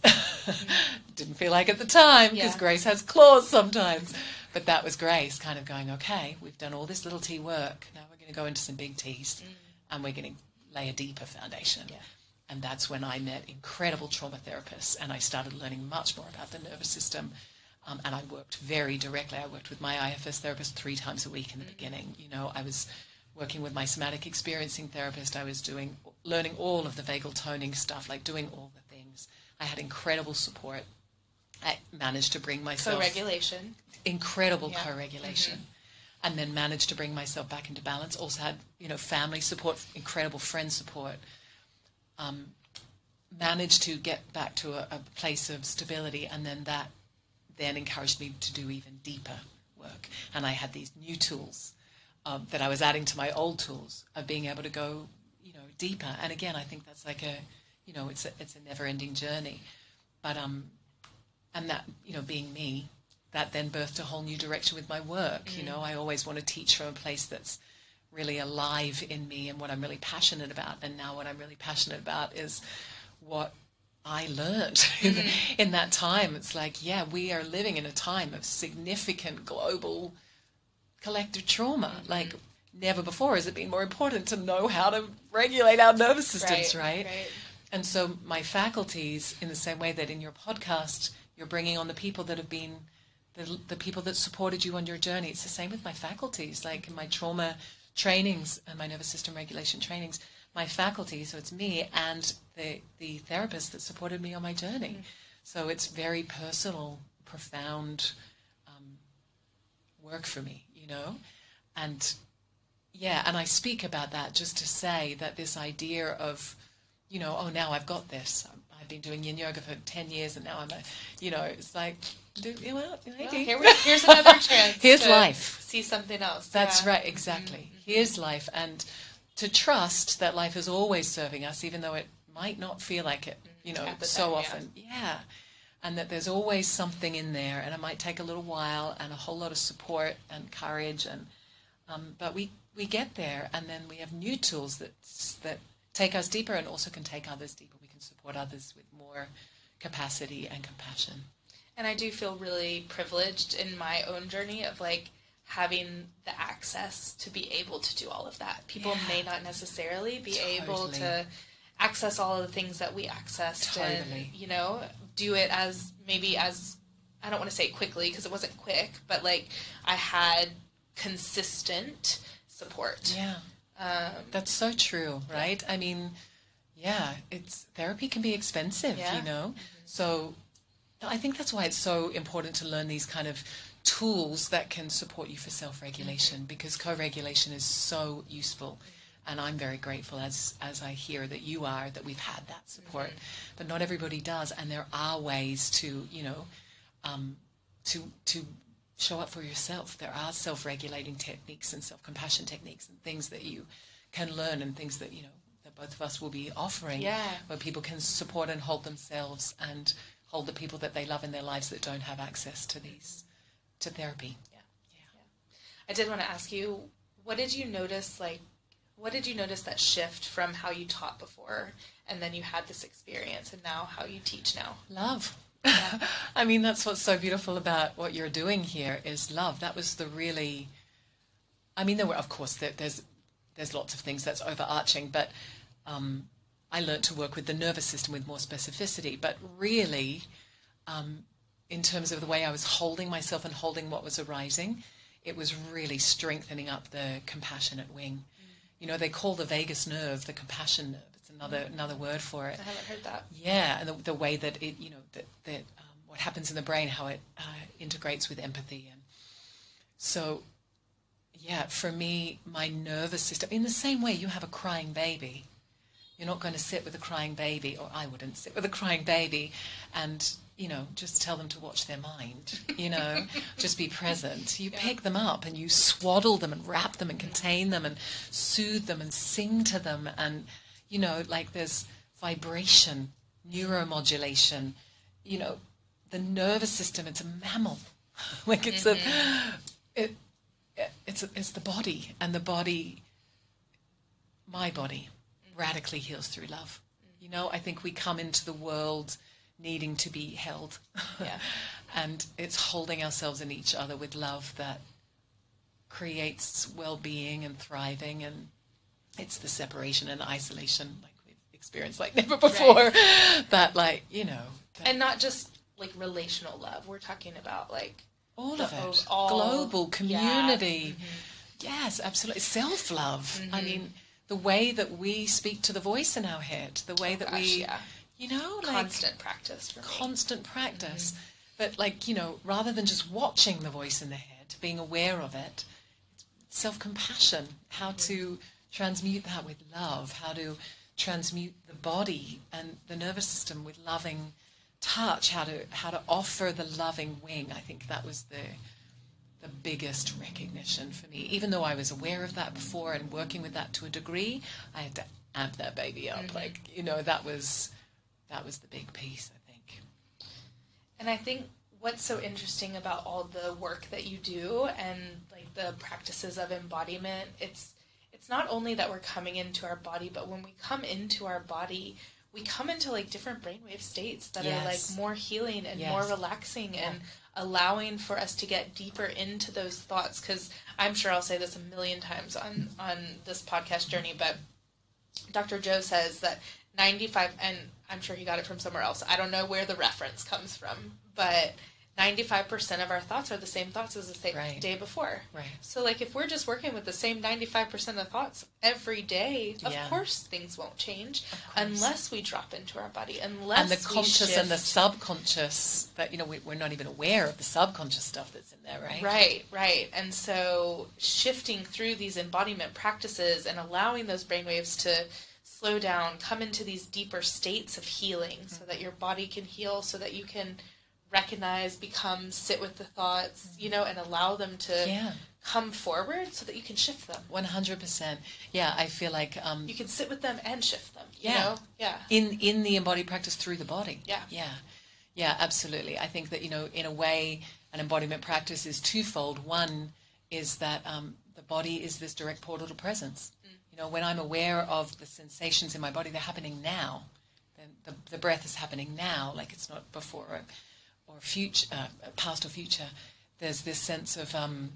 didn't feel like at the time because yeah. grace has claws sometimes but that was grace kind of going okay we've done all this little t work now we're going to go into some big t's mm. and we're going to lay a deeper foundation yeah. And that's when I met incredible trauma therapists and I started learning much more about the nervous system. Um, and I worked very directly. I worked with my IFS therapist three times a week in the beginning. You know, I was working with my somatic experiencing therapist. I was doing, learning all of the vagal toning stuff, like doing all the things. I had incredible support. I managed to bring myself co-regulation, incredible yeah. co-regulation, mm-hmm. and then managed to bring myself back into balance. Also had, you know, family support, incredible friend support um, managed to get back to a, a, place of stability, and then that then encouraged me to do even deeper work. And I had these new tools um, that I was adding to my old tools of being able to go, deeper. And again, I think that's like a, you know, it's a it's a never-ending journey. But um, and that you know, being me, that then birthed a whole new direction with my work. Mm. You know, I always want to teach from a place that's really alive in me and what I'm really passionate about. And now what I'm really passionate about is what I learned mm-hmm. in, that time. It's like, yeah, we are living in a time of significant global collective trauma. Mm-hmm. Like never before has it been more important to know how to regulate our nervous systems, right, right? right? And so my faculties, in the same way that in your podcast you're bringing on the people that have been the, the people that supported you on your journey. It's the same with my faculties. Like in my trauma trainings and my nervous system regulation trainings, my faculty, so it's me and the the therapist that supported me on my journey. Mm. So it's very personal, profound um, work for me, you know, and yeah, and I speak about that just to say that this idea of, you know, oh now I've got this. I've been doing yin yoga for ten years, and now I'm a, you know, it's like well, well here we, here's another chance. here's life. See something else. That's yeah. right, exactly. Mm-hmm. Here's life, and to trust that life is always serving us, even though it might not feel like it. You know, so time, often, yeah. yeah. And that there's always something in there, and it might take a little while and a whole lot of support and courage, and um, but we we get there, and then we have new tools that that take us deeper, and also can take others deeper. We can support others with more capacity and compassion and I do feel really privileged in my own journey of like having the access to be able to do all of that. People yeah. may not necessarily be totally. able to access all of the things that we accessed totally. and you know do it as maybe as I don't want to say quickly because it wasn't quick, but like I had consistent support. Yeah. Um, That's so true, right? I mean, yeah, it's therapy can be expensive, yeah. you know. Mm-hmm. So I think that's why it's so important to learn these kind of tools that can support you for self-regulation mm-hmm. because co-regulation is so useful and I'm very grateful as as I hear that you are that we've had that support mm-hmm. but not everybody does and there are ways to you know um, to to show up for yourself there are self-regulating techniques and self-compassion techniques and things that you can learn and things that you know that both of us will be offering yeah. where people can support and hold themselves and hold the people that they love in their lives that don't have access to these to therapy. Yeah. Yeah. yeah. I did want to ask you, what did you notice like what did you notice that shift from how you taught before and then you had this experience and now how you teach now? Love. Yeah. I mean, that's what's so beautiful about what you're doing here is love. That was the really. I mean, there were, of course, there, there's there's lots of things that's overarching, but um, I learned to work with the nervous system with more specificity. But really, um, in terms of the way I was holding myself and holding what was arising, it was really strengthening up the compassionate wing. Mm. You know, they call the vagus nerve the compassion nerve. Another another word for it. I haven't heard that. Yeah, and the, the way that it, you know, that, that um, what happens in the brain, how it uh, integrates with empathy, and so yeah, for me, my nervous system, in the same way you have a crying baby, you're not going to sit with a crying baby, or I wouldn't sit with a crying baby and, you know, just tell them to watch their mind, you know, just be present. You yeah. pick them up and you swaddle them and wrap them and contain them and soothe them and sing to them. And, you know, like there's vibration, neuromodulation, you know, the nervous system, it's a mammal. like it's mm-hmm. a, it, it's it's the body, and the body, my body, radically heals through love. You know, I think we come into the world needing to be held, yeah. and it's holding ourselves and each other with love that creates well-being and thriving, and it's the separation and isolation like we've experienced like never before. Right. that like you know, and not just like relational love. We're talking about like all of it. All, Global community. Yeah. Mm-hmm. Yes, absolutely. Self love. Mm-hmm. I mean, the way that we speak to the voice in our head, the way oh, that gosh, we, yeah. you know, like constant practice. constant practice. Mm-hmm. But like you know, rather than just watching the voice in the head, being aware of it, self compassion. How mm-hmm. to transmute that with love. How to transmute the body and the nervous system with loving touch, how to how to offer the loving wing. I think that was the the biggest recognition for me. Even though I was aware of that before and working with that to a degree, I had to amp that baby up. Mm-hmm. Like you know, that was that was the big piece. I think. And I think what's so interesting about all the work that you do and like the practices of embodiment, it's it's not only that we're coming into our body, but when we come into our body, we come into like different brainwave states that yes. are like more healing and yes. more relaxing yeah. and allowing for us to get deeper into those thoughts because i'm sure i'll say this a million times on on this podcast journey but dr joe says that 95 and i'm sure he got it from somewhere else i don't know where the reference comes from but 95% of our thoughts are the same thoughts as the right. day before. Right. So, like, if we're just working with the same 95% of thoughts every day, of yeah. course things won't change unless we drop into our body, unless And the conscious and the subconscious, that, you know, we, we're not even aware of the subconscious stuff that's in there, right? Right, right. And so, shifting through these embodiment practices and allowing those brainwaves to slow down, come into these deeper states of healing mm-hmm. so that your body can heal, so that you can recognize, become, sit with the thoughts, you know, and allow them to yeah. come forward so that you can shift them. 100%. Yeah, I feel like um, you can sit with them and shift them. yeah. Know? Yeah. In in the embodied practice through the body. Yeah. Yeah. Yeah, absolutely. I think that, you know, in a way, an embodiment practice is twofold. One is that um, the body is this direct portal to presence. Mm. You know, when I'm aware of the sensations in my body, they're happening now. The, the, the breath is happening now, like it's not before or future, uh, past or future, there's this sense of, um,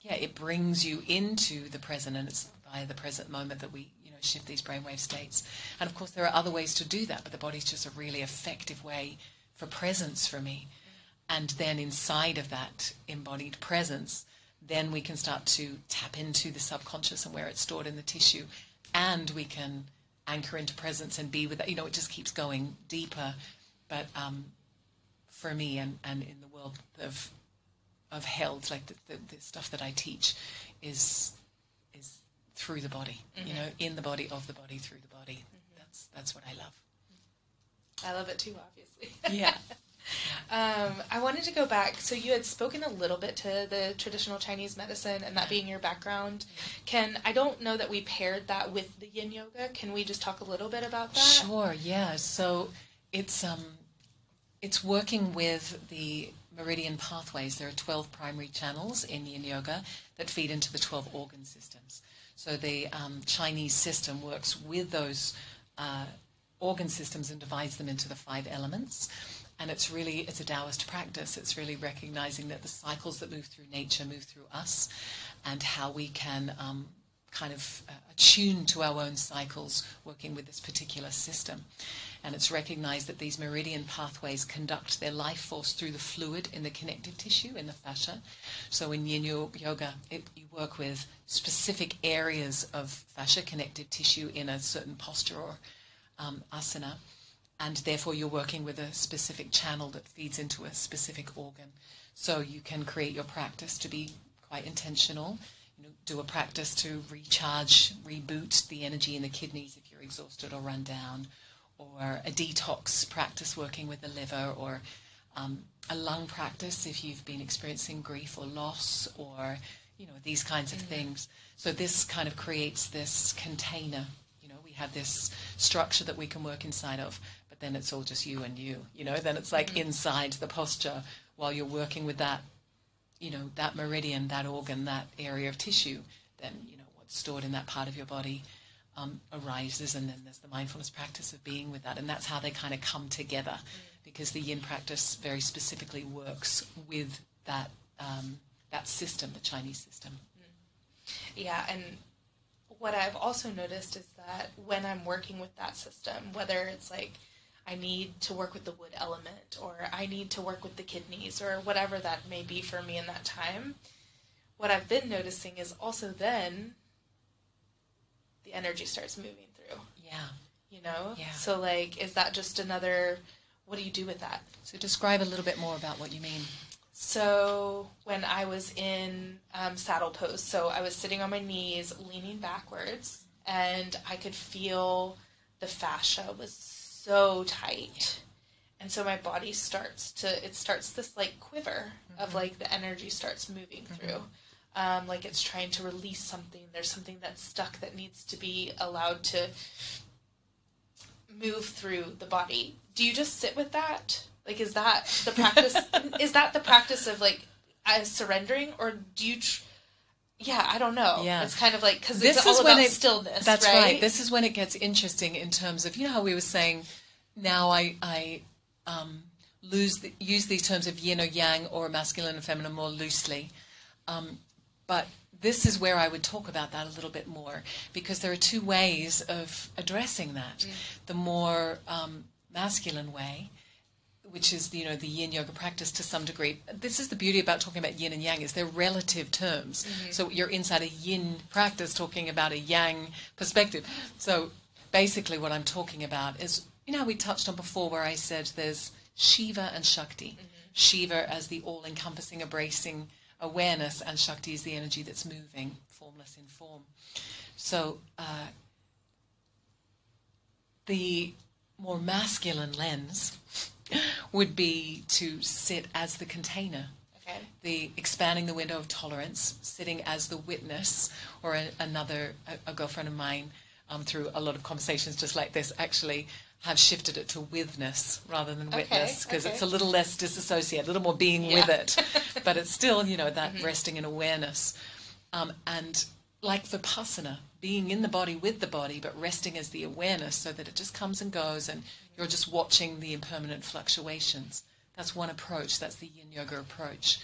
yeah, it brings you into the present, and it's by the present moment that we, you know, shift these brainwave states. And of course, there are other ways to do that, but the body's just a really effective way for presence for me. And then inside of that embodied presence, then we can start to tap into the subconscious and where it's stored in the tissue, and we can anchor into presence and be with that. You know, it just keeps going deeper. But um, for me and, and in the world of of health, like the, the, the stuff that I teach, is is through the body. Mm-hmm. You know, in the body, of the body, through the body. Mm-hmm. That's that's what I love. I love it too, obviously. Yeah. um, I wanted to go back. So you had spoken a little bit to the traditional Chinese medicine, and that being your background. Can I don't know that we paired that with the Yin Yoga. Can we just talk a little bit about that? Sure. Yeah. So it's um it's working with the meridian pathways. There are 12 primary channels in yin yoga that feed into the 12 organ systems. So the um, Chinese system works with those uh, organ systems and divides them into the five elements. and it's really it's a Taoist practice. It's really recognizing that the cycles that move through nature move through us, and how we can um, kind of uh, attune to our own cycles working with this particular system. And it's recognized that these meridian pathways conduct their life force through the fluid in the connective tissue, in the fascia. So in yin yoga, it, you work with specific areas of fascia connective tissue in a certain posture or um, asana and therefore you're working with a specific channel that feeds into a specific organ. So you can create your practice to be quite intentional. You know, do a practice to recharge, reboot the energy in the kidneys if you're exhausted or run down, or a detox practice working with the liver, or um, a lung practice if you've been experiencing grief or loss, or you know these kinds of mm-hmm. things. So this kind of creates this container. You know, we have this structure that we can work inside of but then it's all just you and you, you know, then it's like mm-hmm. inside the posture while you're working with that, you know, that meridian, that organ, that area of tissue, then, you know, what's stored in that part of your body um, arises. And then there's the mindfulness practice of being with that. And that's how they kind of come together because the yin practice very specifically works with that, um, that system, the Chinese system. Mm-hmm. Yeah. And what I've also noticed is that when I'm working with that system, whether it's like I need to work with the wood element, or I need to work with the kidneys, or whatever that may be for me in that time. What I've been noticing is also then the energy starts moving through. Yeah. You know? Yeah. So, like, is that just another, what do you do with that? So, describe a little bit more about what you mean. So, when I was in um, saddle pose, so I was sitting on my knees, leaning backwards, and I could feel the fascia was so tight. And so my body starts to it starts this like quiver mm-hmm. of like the energy starts moving mm-hmm. through. Um, like it's trying to release something. There's something that's stuck that needs to be allowed to move through the body. Do you just sit with that? Like, is that the practice? is that the practice of like uh, surrendering, or do you? Tr- yeah, I don't know. Yeah, it's kind of like because this is when it, stillness. That's right? right? This is when it gets interesting in terms of you know how we were saying. Now I I um, lose the, use these terms of yin or yang or masculine and feminine more loosely, um, but this is where I would talk about that a little bit more because there are two ways of addressing that. The more um, masculine way which is you know the yin yoga practice to some degree. This is the beauty about talking about yin and yang is they're relative terms. Mm-hmm. So you're inside a yin practice talking about a yang perspective. So basically, what I'm talking about is you know we touched on before where I said there's Shiva and Shakti. Mm-hmm. Shiva as the all-encompassing, embracing awareness, and Shakti is the energy that's moving, formless in form. So uh, the more masculine lens would be to sit as the container. Okay. The expanding the window of tolerance, sitting as the witness, or a, another a, a, girlfriend of mine, um, through a lot of conversations just like this, actually have shifted it to withness rather than witness because okay, okay. it's a little less disassociated, a little more being yeah. with it, but it's still you know that mm-hmm. resting in awareness, um, and like vipassana, being in the body with the body, but resting as the awareness so that it just comes and goes and you're just watching the impermanent fluctuations. That's one approach, that's the yin yoga approach.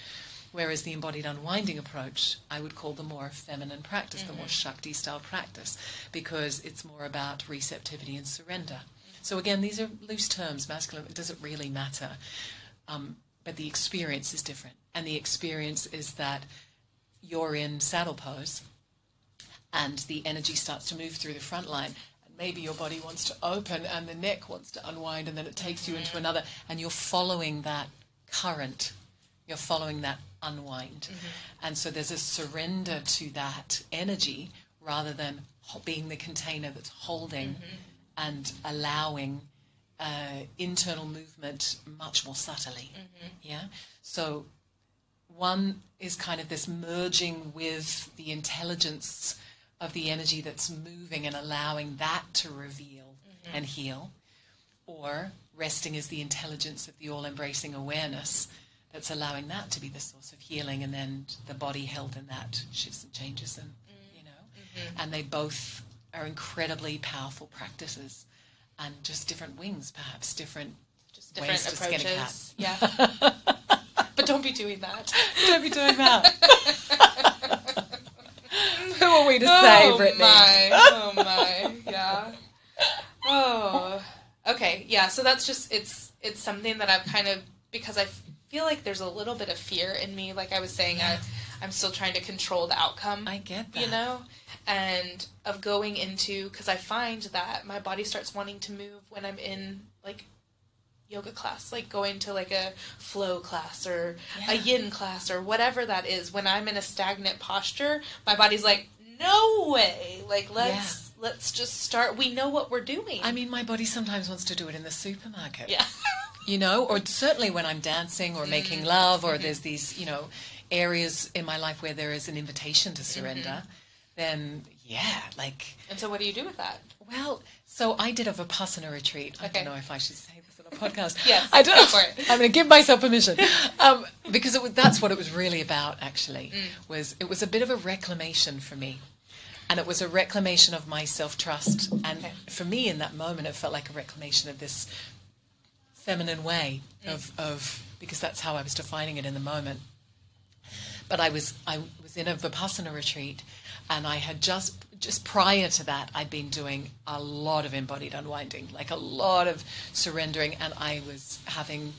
Whereas the embodied unwinding approach, I would call the more feminine practice, mm-hmm. the more mm-hmm. Shakti style practice, because it's more about receptivity and surrender. So again, these are loose terms, masculine, it doesn't really matter. Um, but the experience is different. And the experience is that you're in saddle pose and the energy starts to move through the front line And maybe your body wants to open and the neck wants to unwind and then it takes you into another and you're following that current you're following that unwind mm-hmm. and so there's a surrender to that energy rather than being the container that's holding mm-hmm. And allowing uh, internal movement much more subtly mm-hmm. yeah so one is kind of this merging with the intelligence of the energy that's moving and allowing that to reveal mm-hmm. and heal, or resting as the intelligence of the all embracing awareness that's allowing that to be the source of healing, and then the body held in that shifts and changes, and mm-hmm. you know, mm-hmm. and they both are incredibly powerful practices, and just different wings, perhaps different just different Ways to skin a approaches. Yeah. but don't be doing that. Don't be doing that. Who are we to say, oh Brittany? my. Oh my. Yeah. Oh. Okay. Yeah. So that's just it's it's something that I've kind of because I feel like there's a little bit of fear in me. Like I was saying, I I'm still trying to control the outcome. I get that. You know, and of going into because I find that my body starts wanting to move when I'm in like yoga class, like going to like a flow class or a yin class or whatever that is. When I'm in a stagnant posture, my body's like, no way. Like let's let's just start. We know what we're doing. I mean, my body sometimes wants to do it in the supermarket. yeah. you know, or certainly when I'm dancing or making mm. love, or mm-hmm. there's these, you know, areas in my life where there is an invitation to surrender, then yeah, like, and so what do you do with that? well, so I did a Vipassana retreat. I don't know if I should say this on a podcast. Yes, I don't go for it. I'm going to give myself permission um, because it was, that's what it was really about. Actually, Mm. was it was a bit of a reclamation for me. And it was a reclamation of my self trust. And Okay. for me, in that moment, it felt like a reclamation of this feminine way of, of because that's how I was defining it in the moment. But I was I was in a vipassana retreat, and I had just just prior to that I'd been doing a lot of embodied unwinding, like a lot of surrendering, and I was having.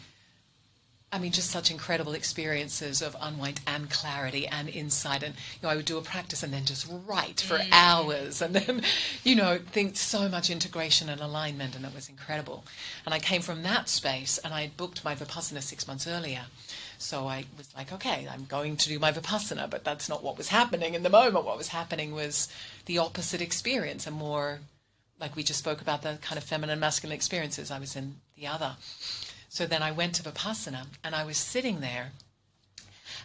I mean, just such incredible experiences of unwind and clarity and insight. And, you know, I would do a practice and then just write for mm. hours and then, you know, think so much integration and alignment. And it was incredible. And I came from that space and I had booked my Vipassana six months earlier. So I was like, okay, I'm going to do my Vipassana, but that's not what was happening in the moment. What was happening was the opposite experience, a more, like we just spoke about, the kind of feminine, masculine experiences. I was in the other. So then I went to Vipassana and I was sitting there.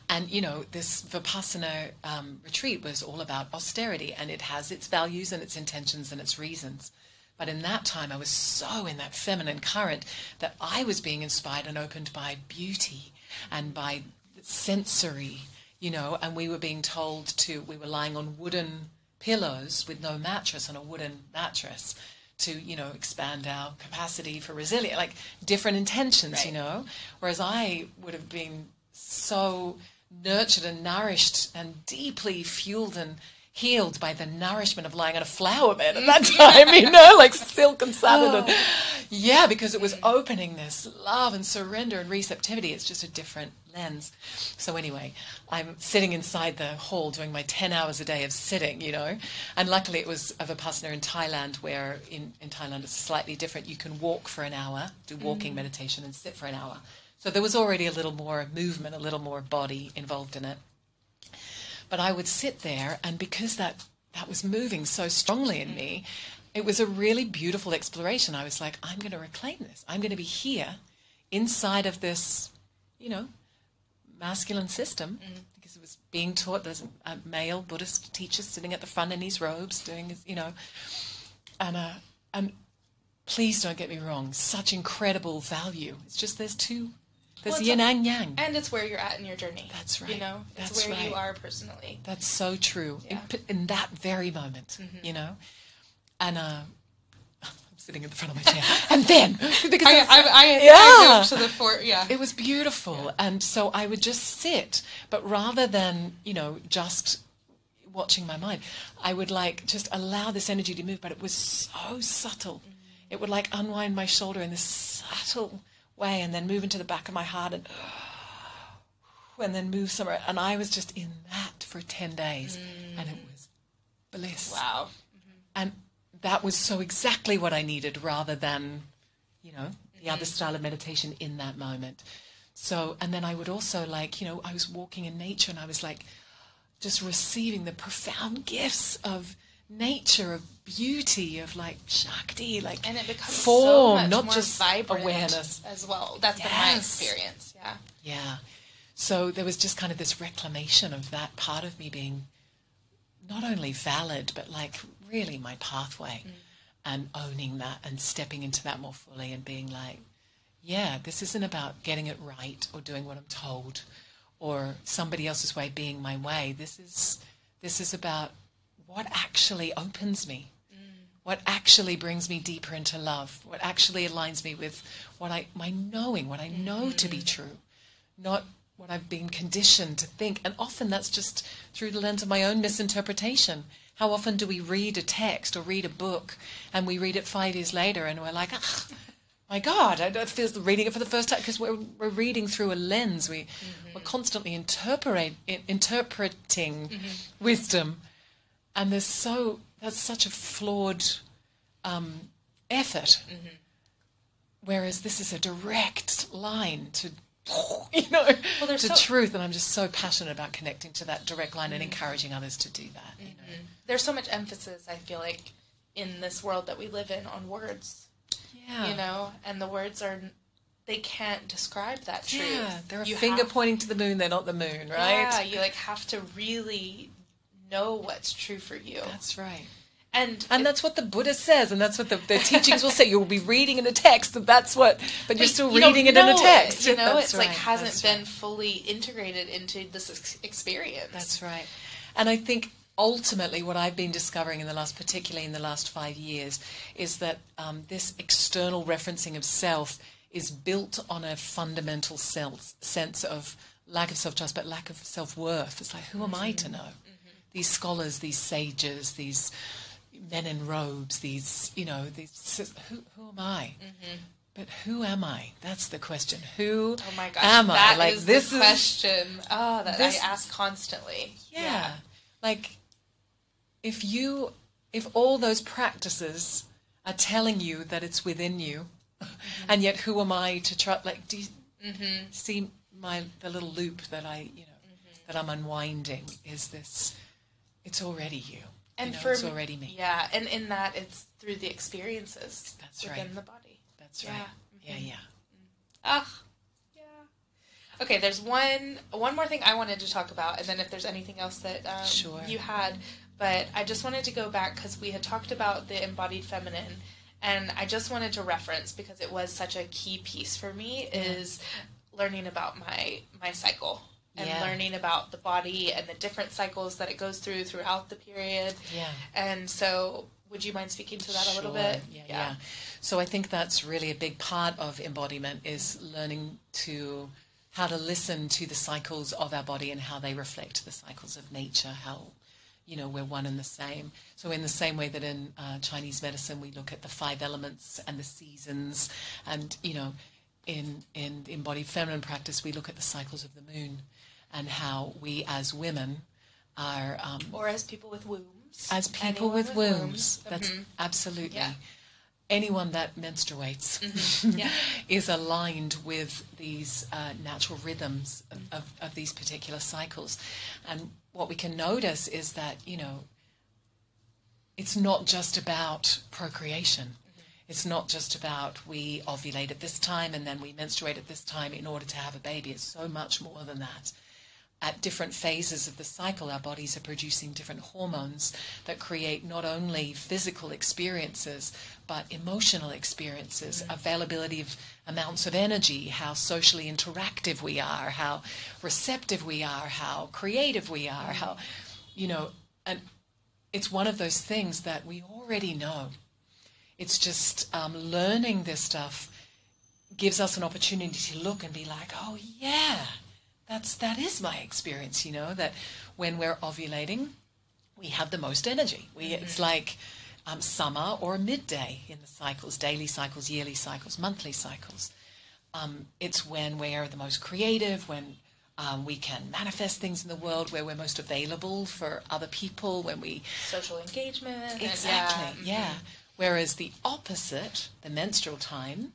And, you know, this Vipassana um, retreat was all about austerity and it has its values and its intentions and its reasons. But in that time, I was so in that feminine current that I was being inspired and opened by beauty and by sensory, you know, and we were being told to, we were lying on wooden pillows with no mattress on a wooden mattress to you know expand our capacity for resilience like different intentions you know. Whereas i would have been so nurtured and nourished and deeply fueled and healed by the nourishment of lying on a flower bed at that time you know like silk and satin and oh. yeah because it was opening this love and surrender and receptivity. It's just a different lens. So anyway i'm sitting inside the hall doing my 10 hours a day of sitting you know. And luckily it was of a vipassana in thailand where in, in thailand it's slightly different. You can walk for an hour do walking mm. meditation and sit for an hour. So there was already a little more movement a little more body involved in it but I would sit there, and because that that was moving so strongly in me, it was a really beautiful exploration. I was like, I'm going to reclaim this. I'm going to be here, inside of this, you know, masculine system, because it was being taught. There's a male Buddhist teacher sitting at the front in his robes, doing his, you know, and uh, and please don't get me wrong, such incredible value. It's just there's two. There's Well, yin and yang. And it's where you're at in your journey. That's right. You right. know, it's That's where you are personally. That's so true. Yeah. Mm-hmm. In, in that very moment, you know? And uh, I'm sitting in the front of my chair. and then, because I, I I, I, I Yeah. moved to the fort. Yeah. it was beautiful. And so I would just sit, but rather than, you know, just watching my mind, I would like just allow this energy to move, but it was so subtle. It would like unwind my shoulder in this subtle way and then move into the back of my heart and and then move somewhere. And I was just in that for 10 days. And it was bliss. wow. And that was so exactly what I needed rather than, you know, the other mm-hmm. style of meditation in that moment. So, and then I would also like, you know, I was walking in nature and I was like just receiving the profound gifts of nature, of beauty, of like Shakti, like And it becomes form, so much not more just awareness. as well. That's been my experience. Yeah. Yeah. So there was just kind of this reclamation of that part of me being not only valid, but like really my pathway mm. and owning that and stepping into that more fully and being like, yeah, this isn't about getting it right or doing what I'm told or somebody else's way being my way. This is this is about what actually opens me. what actually brings me deeper into love, what actually aligns me with what I my knowing, what I know mm-hmm. to be true, not what I've been conditioned to think. And often that's just through the lens of my own misinterpretation. How often do we read a text or read a book and we read it five years later and we're like, ah, my God, I feel reading it for the first time because we're, we're reading through a lens. We, mm-hmm. We're constantly interpret, interpreting mm-hmm. wisdom. And there's so, that's such a flawed um, effort. Mm-hmm. Whereas this is a direct line to you know, well, to so, truth. And I'm just so passionate about connecting to that direct line mm-hmm. and encouraging others to do that. Mm-hmm. You know? Mm-hmm. There's so much emphasis, I feel like, in this world that we live in on words. Yeah. You know, and the words are they can't describe that truth. Yeah, they're a you finger have, pointing to the moon, they're not the moon, right? Yeah, you like have to really know what's true for you. That's right. And, and that's what the Buddha says, and that's what the, the teachings will say. You'll be reading in a text, and that's what, but you're still you reading it in a text. It, you know, that's it's right, like hasn't been right. fully integrated into this experience. That's right. And I think ultimately what I've been discovering in the last, particularly in the last five years, is that um, this external referencing of self is built on a fundamental self, sense of lack of self trust, but lack of self worth. It's like, who am I to mm-hmm. know? These scholars, these sages, these men in robes, these, you know, these, who, who am I? Mm-hmm. But who am I? That's the question. Who oh my gosh, am I? Like is this the question. Oh, that this, I ask constantly. Yeah. yeah. Like if you if all those practices are telling you that it's within you, mm-hmm. and yet who am I to try like do you mm-hmm. see my the little loop that I, you know, mm-hmm. that I'm unwinding is this it's already you and you know, for it's already me. Yeah, and in that it's through the experiences That's within right. the body. That's right. Yeah, mm-hmm. yeah. Ah, yeah. Okay, there's one one more thing I wanted to talk about, and then if there's anything else that um, sure. you had, but I just wanted to go back because we had talked about the embodied feminine, and I just wanted to reference because it was such a key piece for me yeah. is learning about my my cycle and yeah. learning about the body and the different cycles that it goes through throughout the period. Yeah. And so, would you mind speaking to that sure. a little bit? Yeah, yeah, yeah. So I think that's really a big part of embodiment is learning to how to listen to the cycles of our body and how they reflect the cycles of nature. How you know we're one and the same. So in the same way that in uh, Chinese medicine we look at the five elements and the seasons, and you know. In, in embodied feminine practice, we look at the cycles of the moon and how we as women are. Um, or as people with wombs. As people with, with, wombs. wombs. That's mm-hmm. absolutely. Yeah. Anyone that menstruates mm-hmm. yeah. is aligned with these uh, natural rhythms of, of, of these particular cycles. And what we can notice is that, you know, it's not just about procreation. Mm-hmm. It's not just about we ovulate at this time and then we menstruate at this time in order to have a baby. It's so much more than that at different phases of the cycle, our bodies are producing different hormones that create not only physical experiences, but emotional experiences, mm-hmm. availability of amounts of energy, how socially interactive we are, how receptive we are, how creative we are, how, you know, and it's one of those things that we already know. It's just um, learning this stuff gives us an opportunity to look and be like, oh, yeah that's that is my experience you know that when we're ovulating we have the most energy we mm-hmm. it's like um, summer or midday in the cycles daily cycles yearly cycles monthly cycles um, it's when we're the most creative when um, we can manifest things in the world where we're most available for other people when we social engagement exactly yeah, yeah. Mm-hmm. whereas the opposite the menstrual time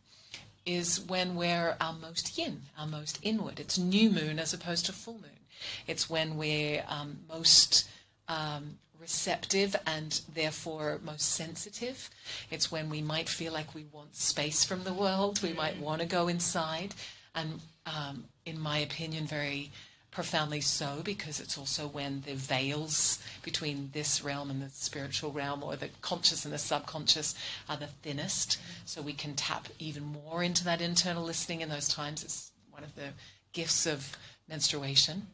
is when we're our most yin, our most inward. It's new moon as opposed to full moon. It's when we're um, most um, receptive and therefore most sensitive. It's when we might feel like we want space from the world. We might want to go inside. And um, in my opinion, very profoundly so because it's also when the veils between this realm and the spiritual realm or the conscious and the subconscious are the thinnest. So we can tap even more into that internal listening in those times. It's one of the gifts of menstruation.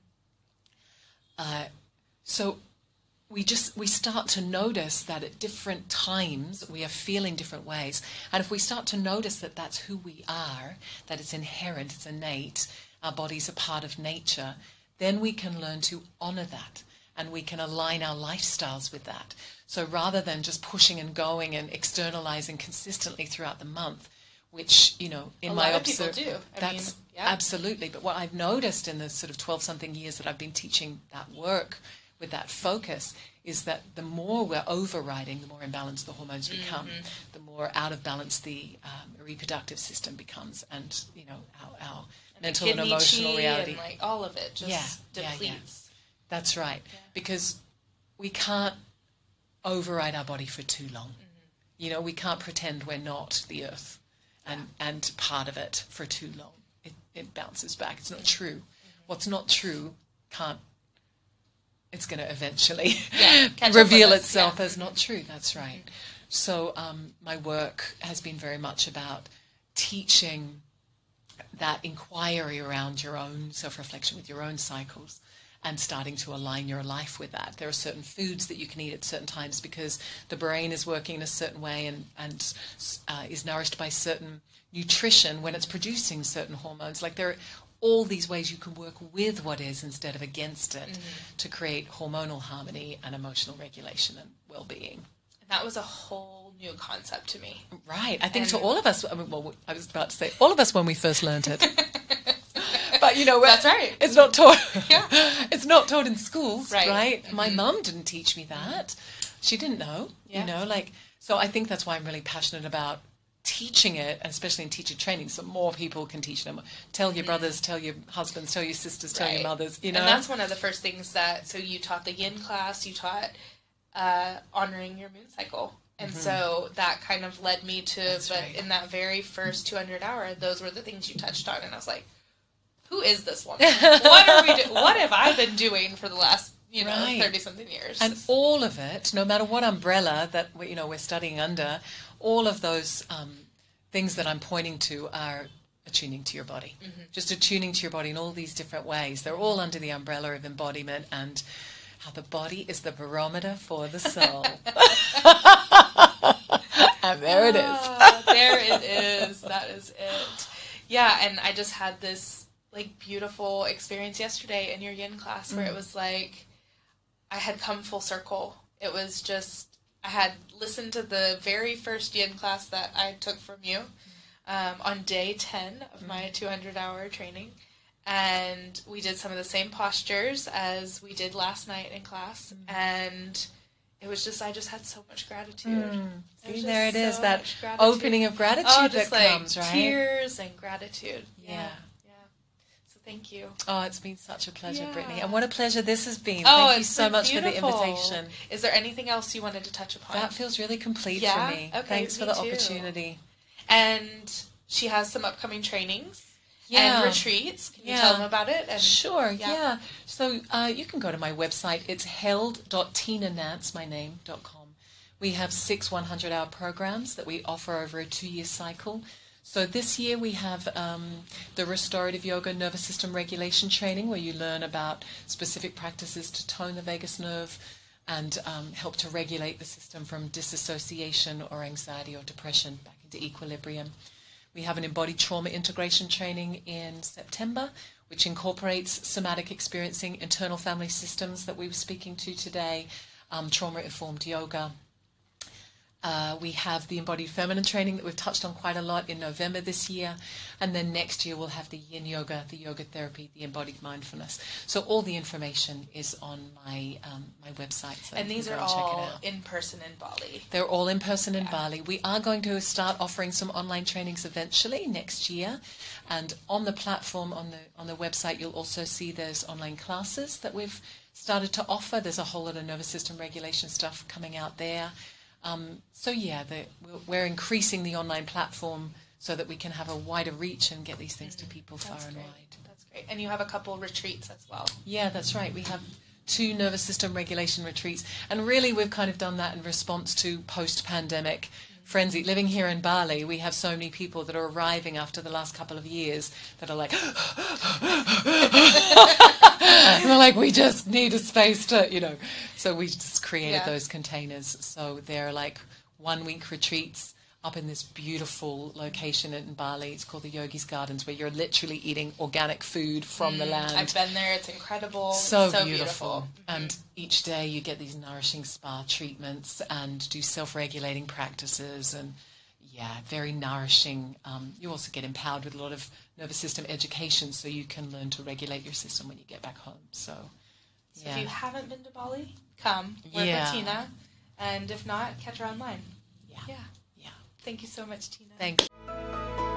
Uh, so we just we start to notice that at different times we are feeling different ways. And if we start to notice that that's who we are that it's inherent it's innate our bodies are part of nature then we can learn to honor that and we can align our lifestyles with that so rather than just pushing and going and externalizing consistently throughout the month which you know in A my lot of people do. That's mean, yeah. absolutely but what i've noticed in the sort of 12 something years that i've been teaching that work with that focus is that the more we're overriding the more imbalanced the hormones become Mm-hmm. the more out of balance the um, reproductive system becomes and you know our, our mental and emotional reality and like all of it just Yeah, yeah, yeah. depletes. that's right. Because we can't override our body for too long. Mm-hmm. You know we can't pretend we're not the earth and and part of it for too long. It, it bounces back. It's not true. Mm-hmm. What's not true can't it's going to eventually Yeah, reveal itself yeah. as not true. That's right. Mm-hmm. So um, my work has been very much about teaching that inquiry around your own self-reflection with your own cycles and starting to align your life with that. There are certain foods that you can eat at certain times because the brain is working in a certain way and, and uh, is nourished by certain nutrition when it's producing certain hormones. Like there are all these ways you can work with what is instead of against it to create hormonal harmony and emotional regulation and well-being. And that was a whole new concept to me. Right. I think to all of us, I mean, well, I was about to say, all of us when we first learned it. but you know, That's right. It's not taught. Yeah. it's not taught in schools, Right. right? My mum didn't teach me that. She didn't know. Yeah. You know, like so. I think that's why I'm really passionate about teaching it, and especially in teacher training, so more people can teach them. Tell your brothers, tell your husbands, tell your sisters, tell your Mm-hmm. Mothers. You know, And that's one of the first things that, so you taught the yin class, you taught uh, honoring your moon cycle. And so that kind of led me to, Mm-hmm. That's but right. in that very first 200 hour, those were the things you touched on. And I was like, who is this woman? what are we do- What have I been doing for the last, you know, Right. 30 something years? And all of it, no matter what umbrella that we, you know we're studying under, all of those um, things that I'm pointing to are attuning to your body. Just attuning to your body in all these different ways. They're all under the umbrella of embodiment and how the body is the barometer for the soul. and there it is. Ah, there it is. That is it. Yeah, and I just had this like beautiful experience yesterday in your yin class where it was like I had come full circle. It was just I had listened to the very first yin class that I took from you um, on day ten of my two hundred hour training. And we did some of the same postures as we did last night in class, and it was just I just had so much gratitude. Hmm. It was See, there it is, so that gratitude. opening of gratitude oh, that like comes, right? tears and gratitude. Yeah. Yeah. yeah. So thank you. Oh, it's been such a pleasure, Yeah. Brittany. And what a pleasure this has been. oh, Thank you so been much for the invitation. Is there anything else you wanted to touch upon? That feels really complete Yeah? for me. Okay, Thanks for the too. opportunity. and she has some upcoming trainings Yeah. and retreats. Can you tell them about it? And Sure, yeah. yeah. So uh, you can go to my website. It's held.tinanance, my name, dot com. We have six 100 hour programs that we offer over a two year cycle. So this year we have um, the restorative yoga nervous system regulation training where you learn about specific practices to tone the vagus nerve and um, help to regulate the system from disassociation or anxiety or depression back into equilibrium. We have an embodied trauma integration training in September, which incorporates somatic experiencing, internal family systems that we were speaking to today, um, trauma informed yoga. Uh, we have the embodied feminine training that we've touched on quite a lot in November this year. And then next year we'll have the yin yoga, the yoga therapy, the embodied mindfulness. So all the information is on my um, my website. So and these are go and check it all in person in Bali. They're all in person in Bali. We are going to start offering some online trainings eventually next year, and on the platform on the on the website you'll also see there's online classes that we've started to offer. There's a whole lot of nervous system regulation stuff coming out there. Um, so yeah, the, we're, increasing the online platform so that we can have a wider reach and get these things to people far and great. wide. That's great. And you have a couple retreats as well. Yeah, that's right. We have two nervous system regulation retreats. And really, we've kind of done that in response to post pandemic frenzy. Living here in Bali, we have so many people that are arriving after the last couple of years that are like, and they're like, we just need a space to, you know. So we just created Yeah. those containers. So they're like one week retreats up in this beautiful location in Bali. It's called the Yogi's Gardens, where you're literally eating organic food from the land. I've been there. It's incredible. so, so beautiful. And each day you get these nourishing spa treatments and do self regulating practices and yeah, very nourishing. Um, you also get empowered with a lot of nervous system education so you can learn to regulate your system when you get back home. So, So yeah. if you haven't been to Bali, come. Work Yeah. with Tina. And if not, catch her online. Yeah. Yeah. Thank you so much, Tina. Thank you.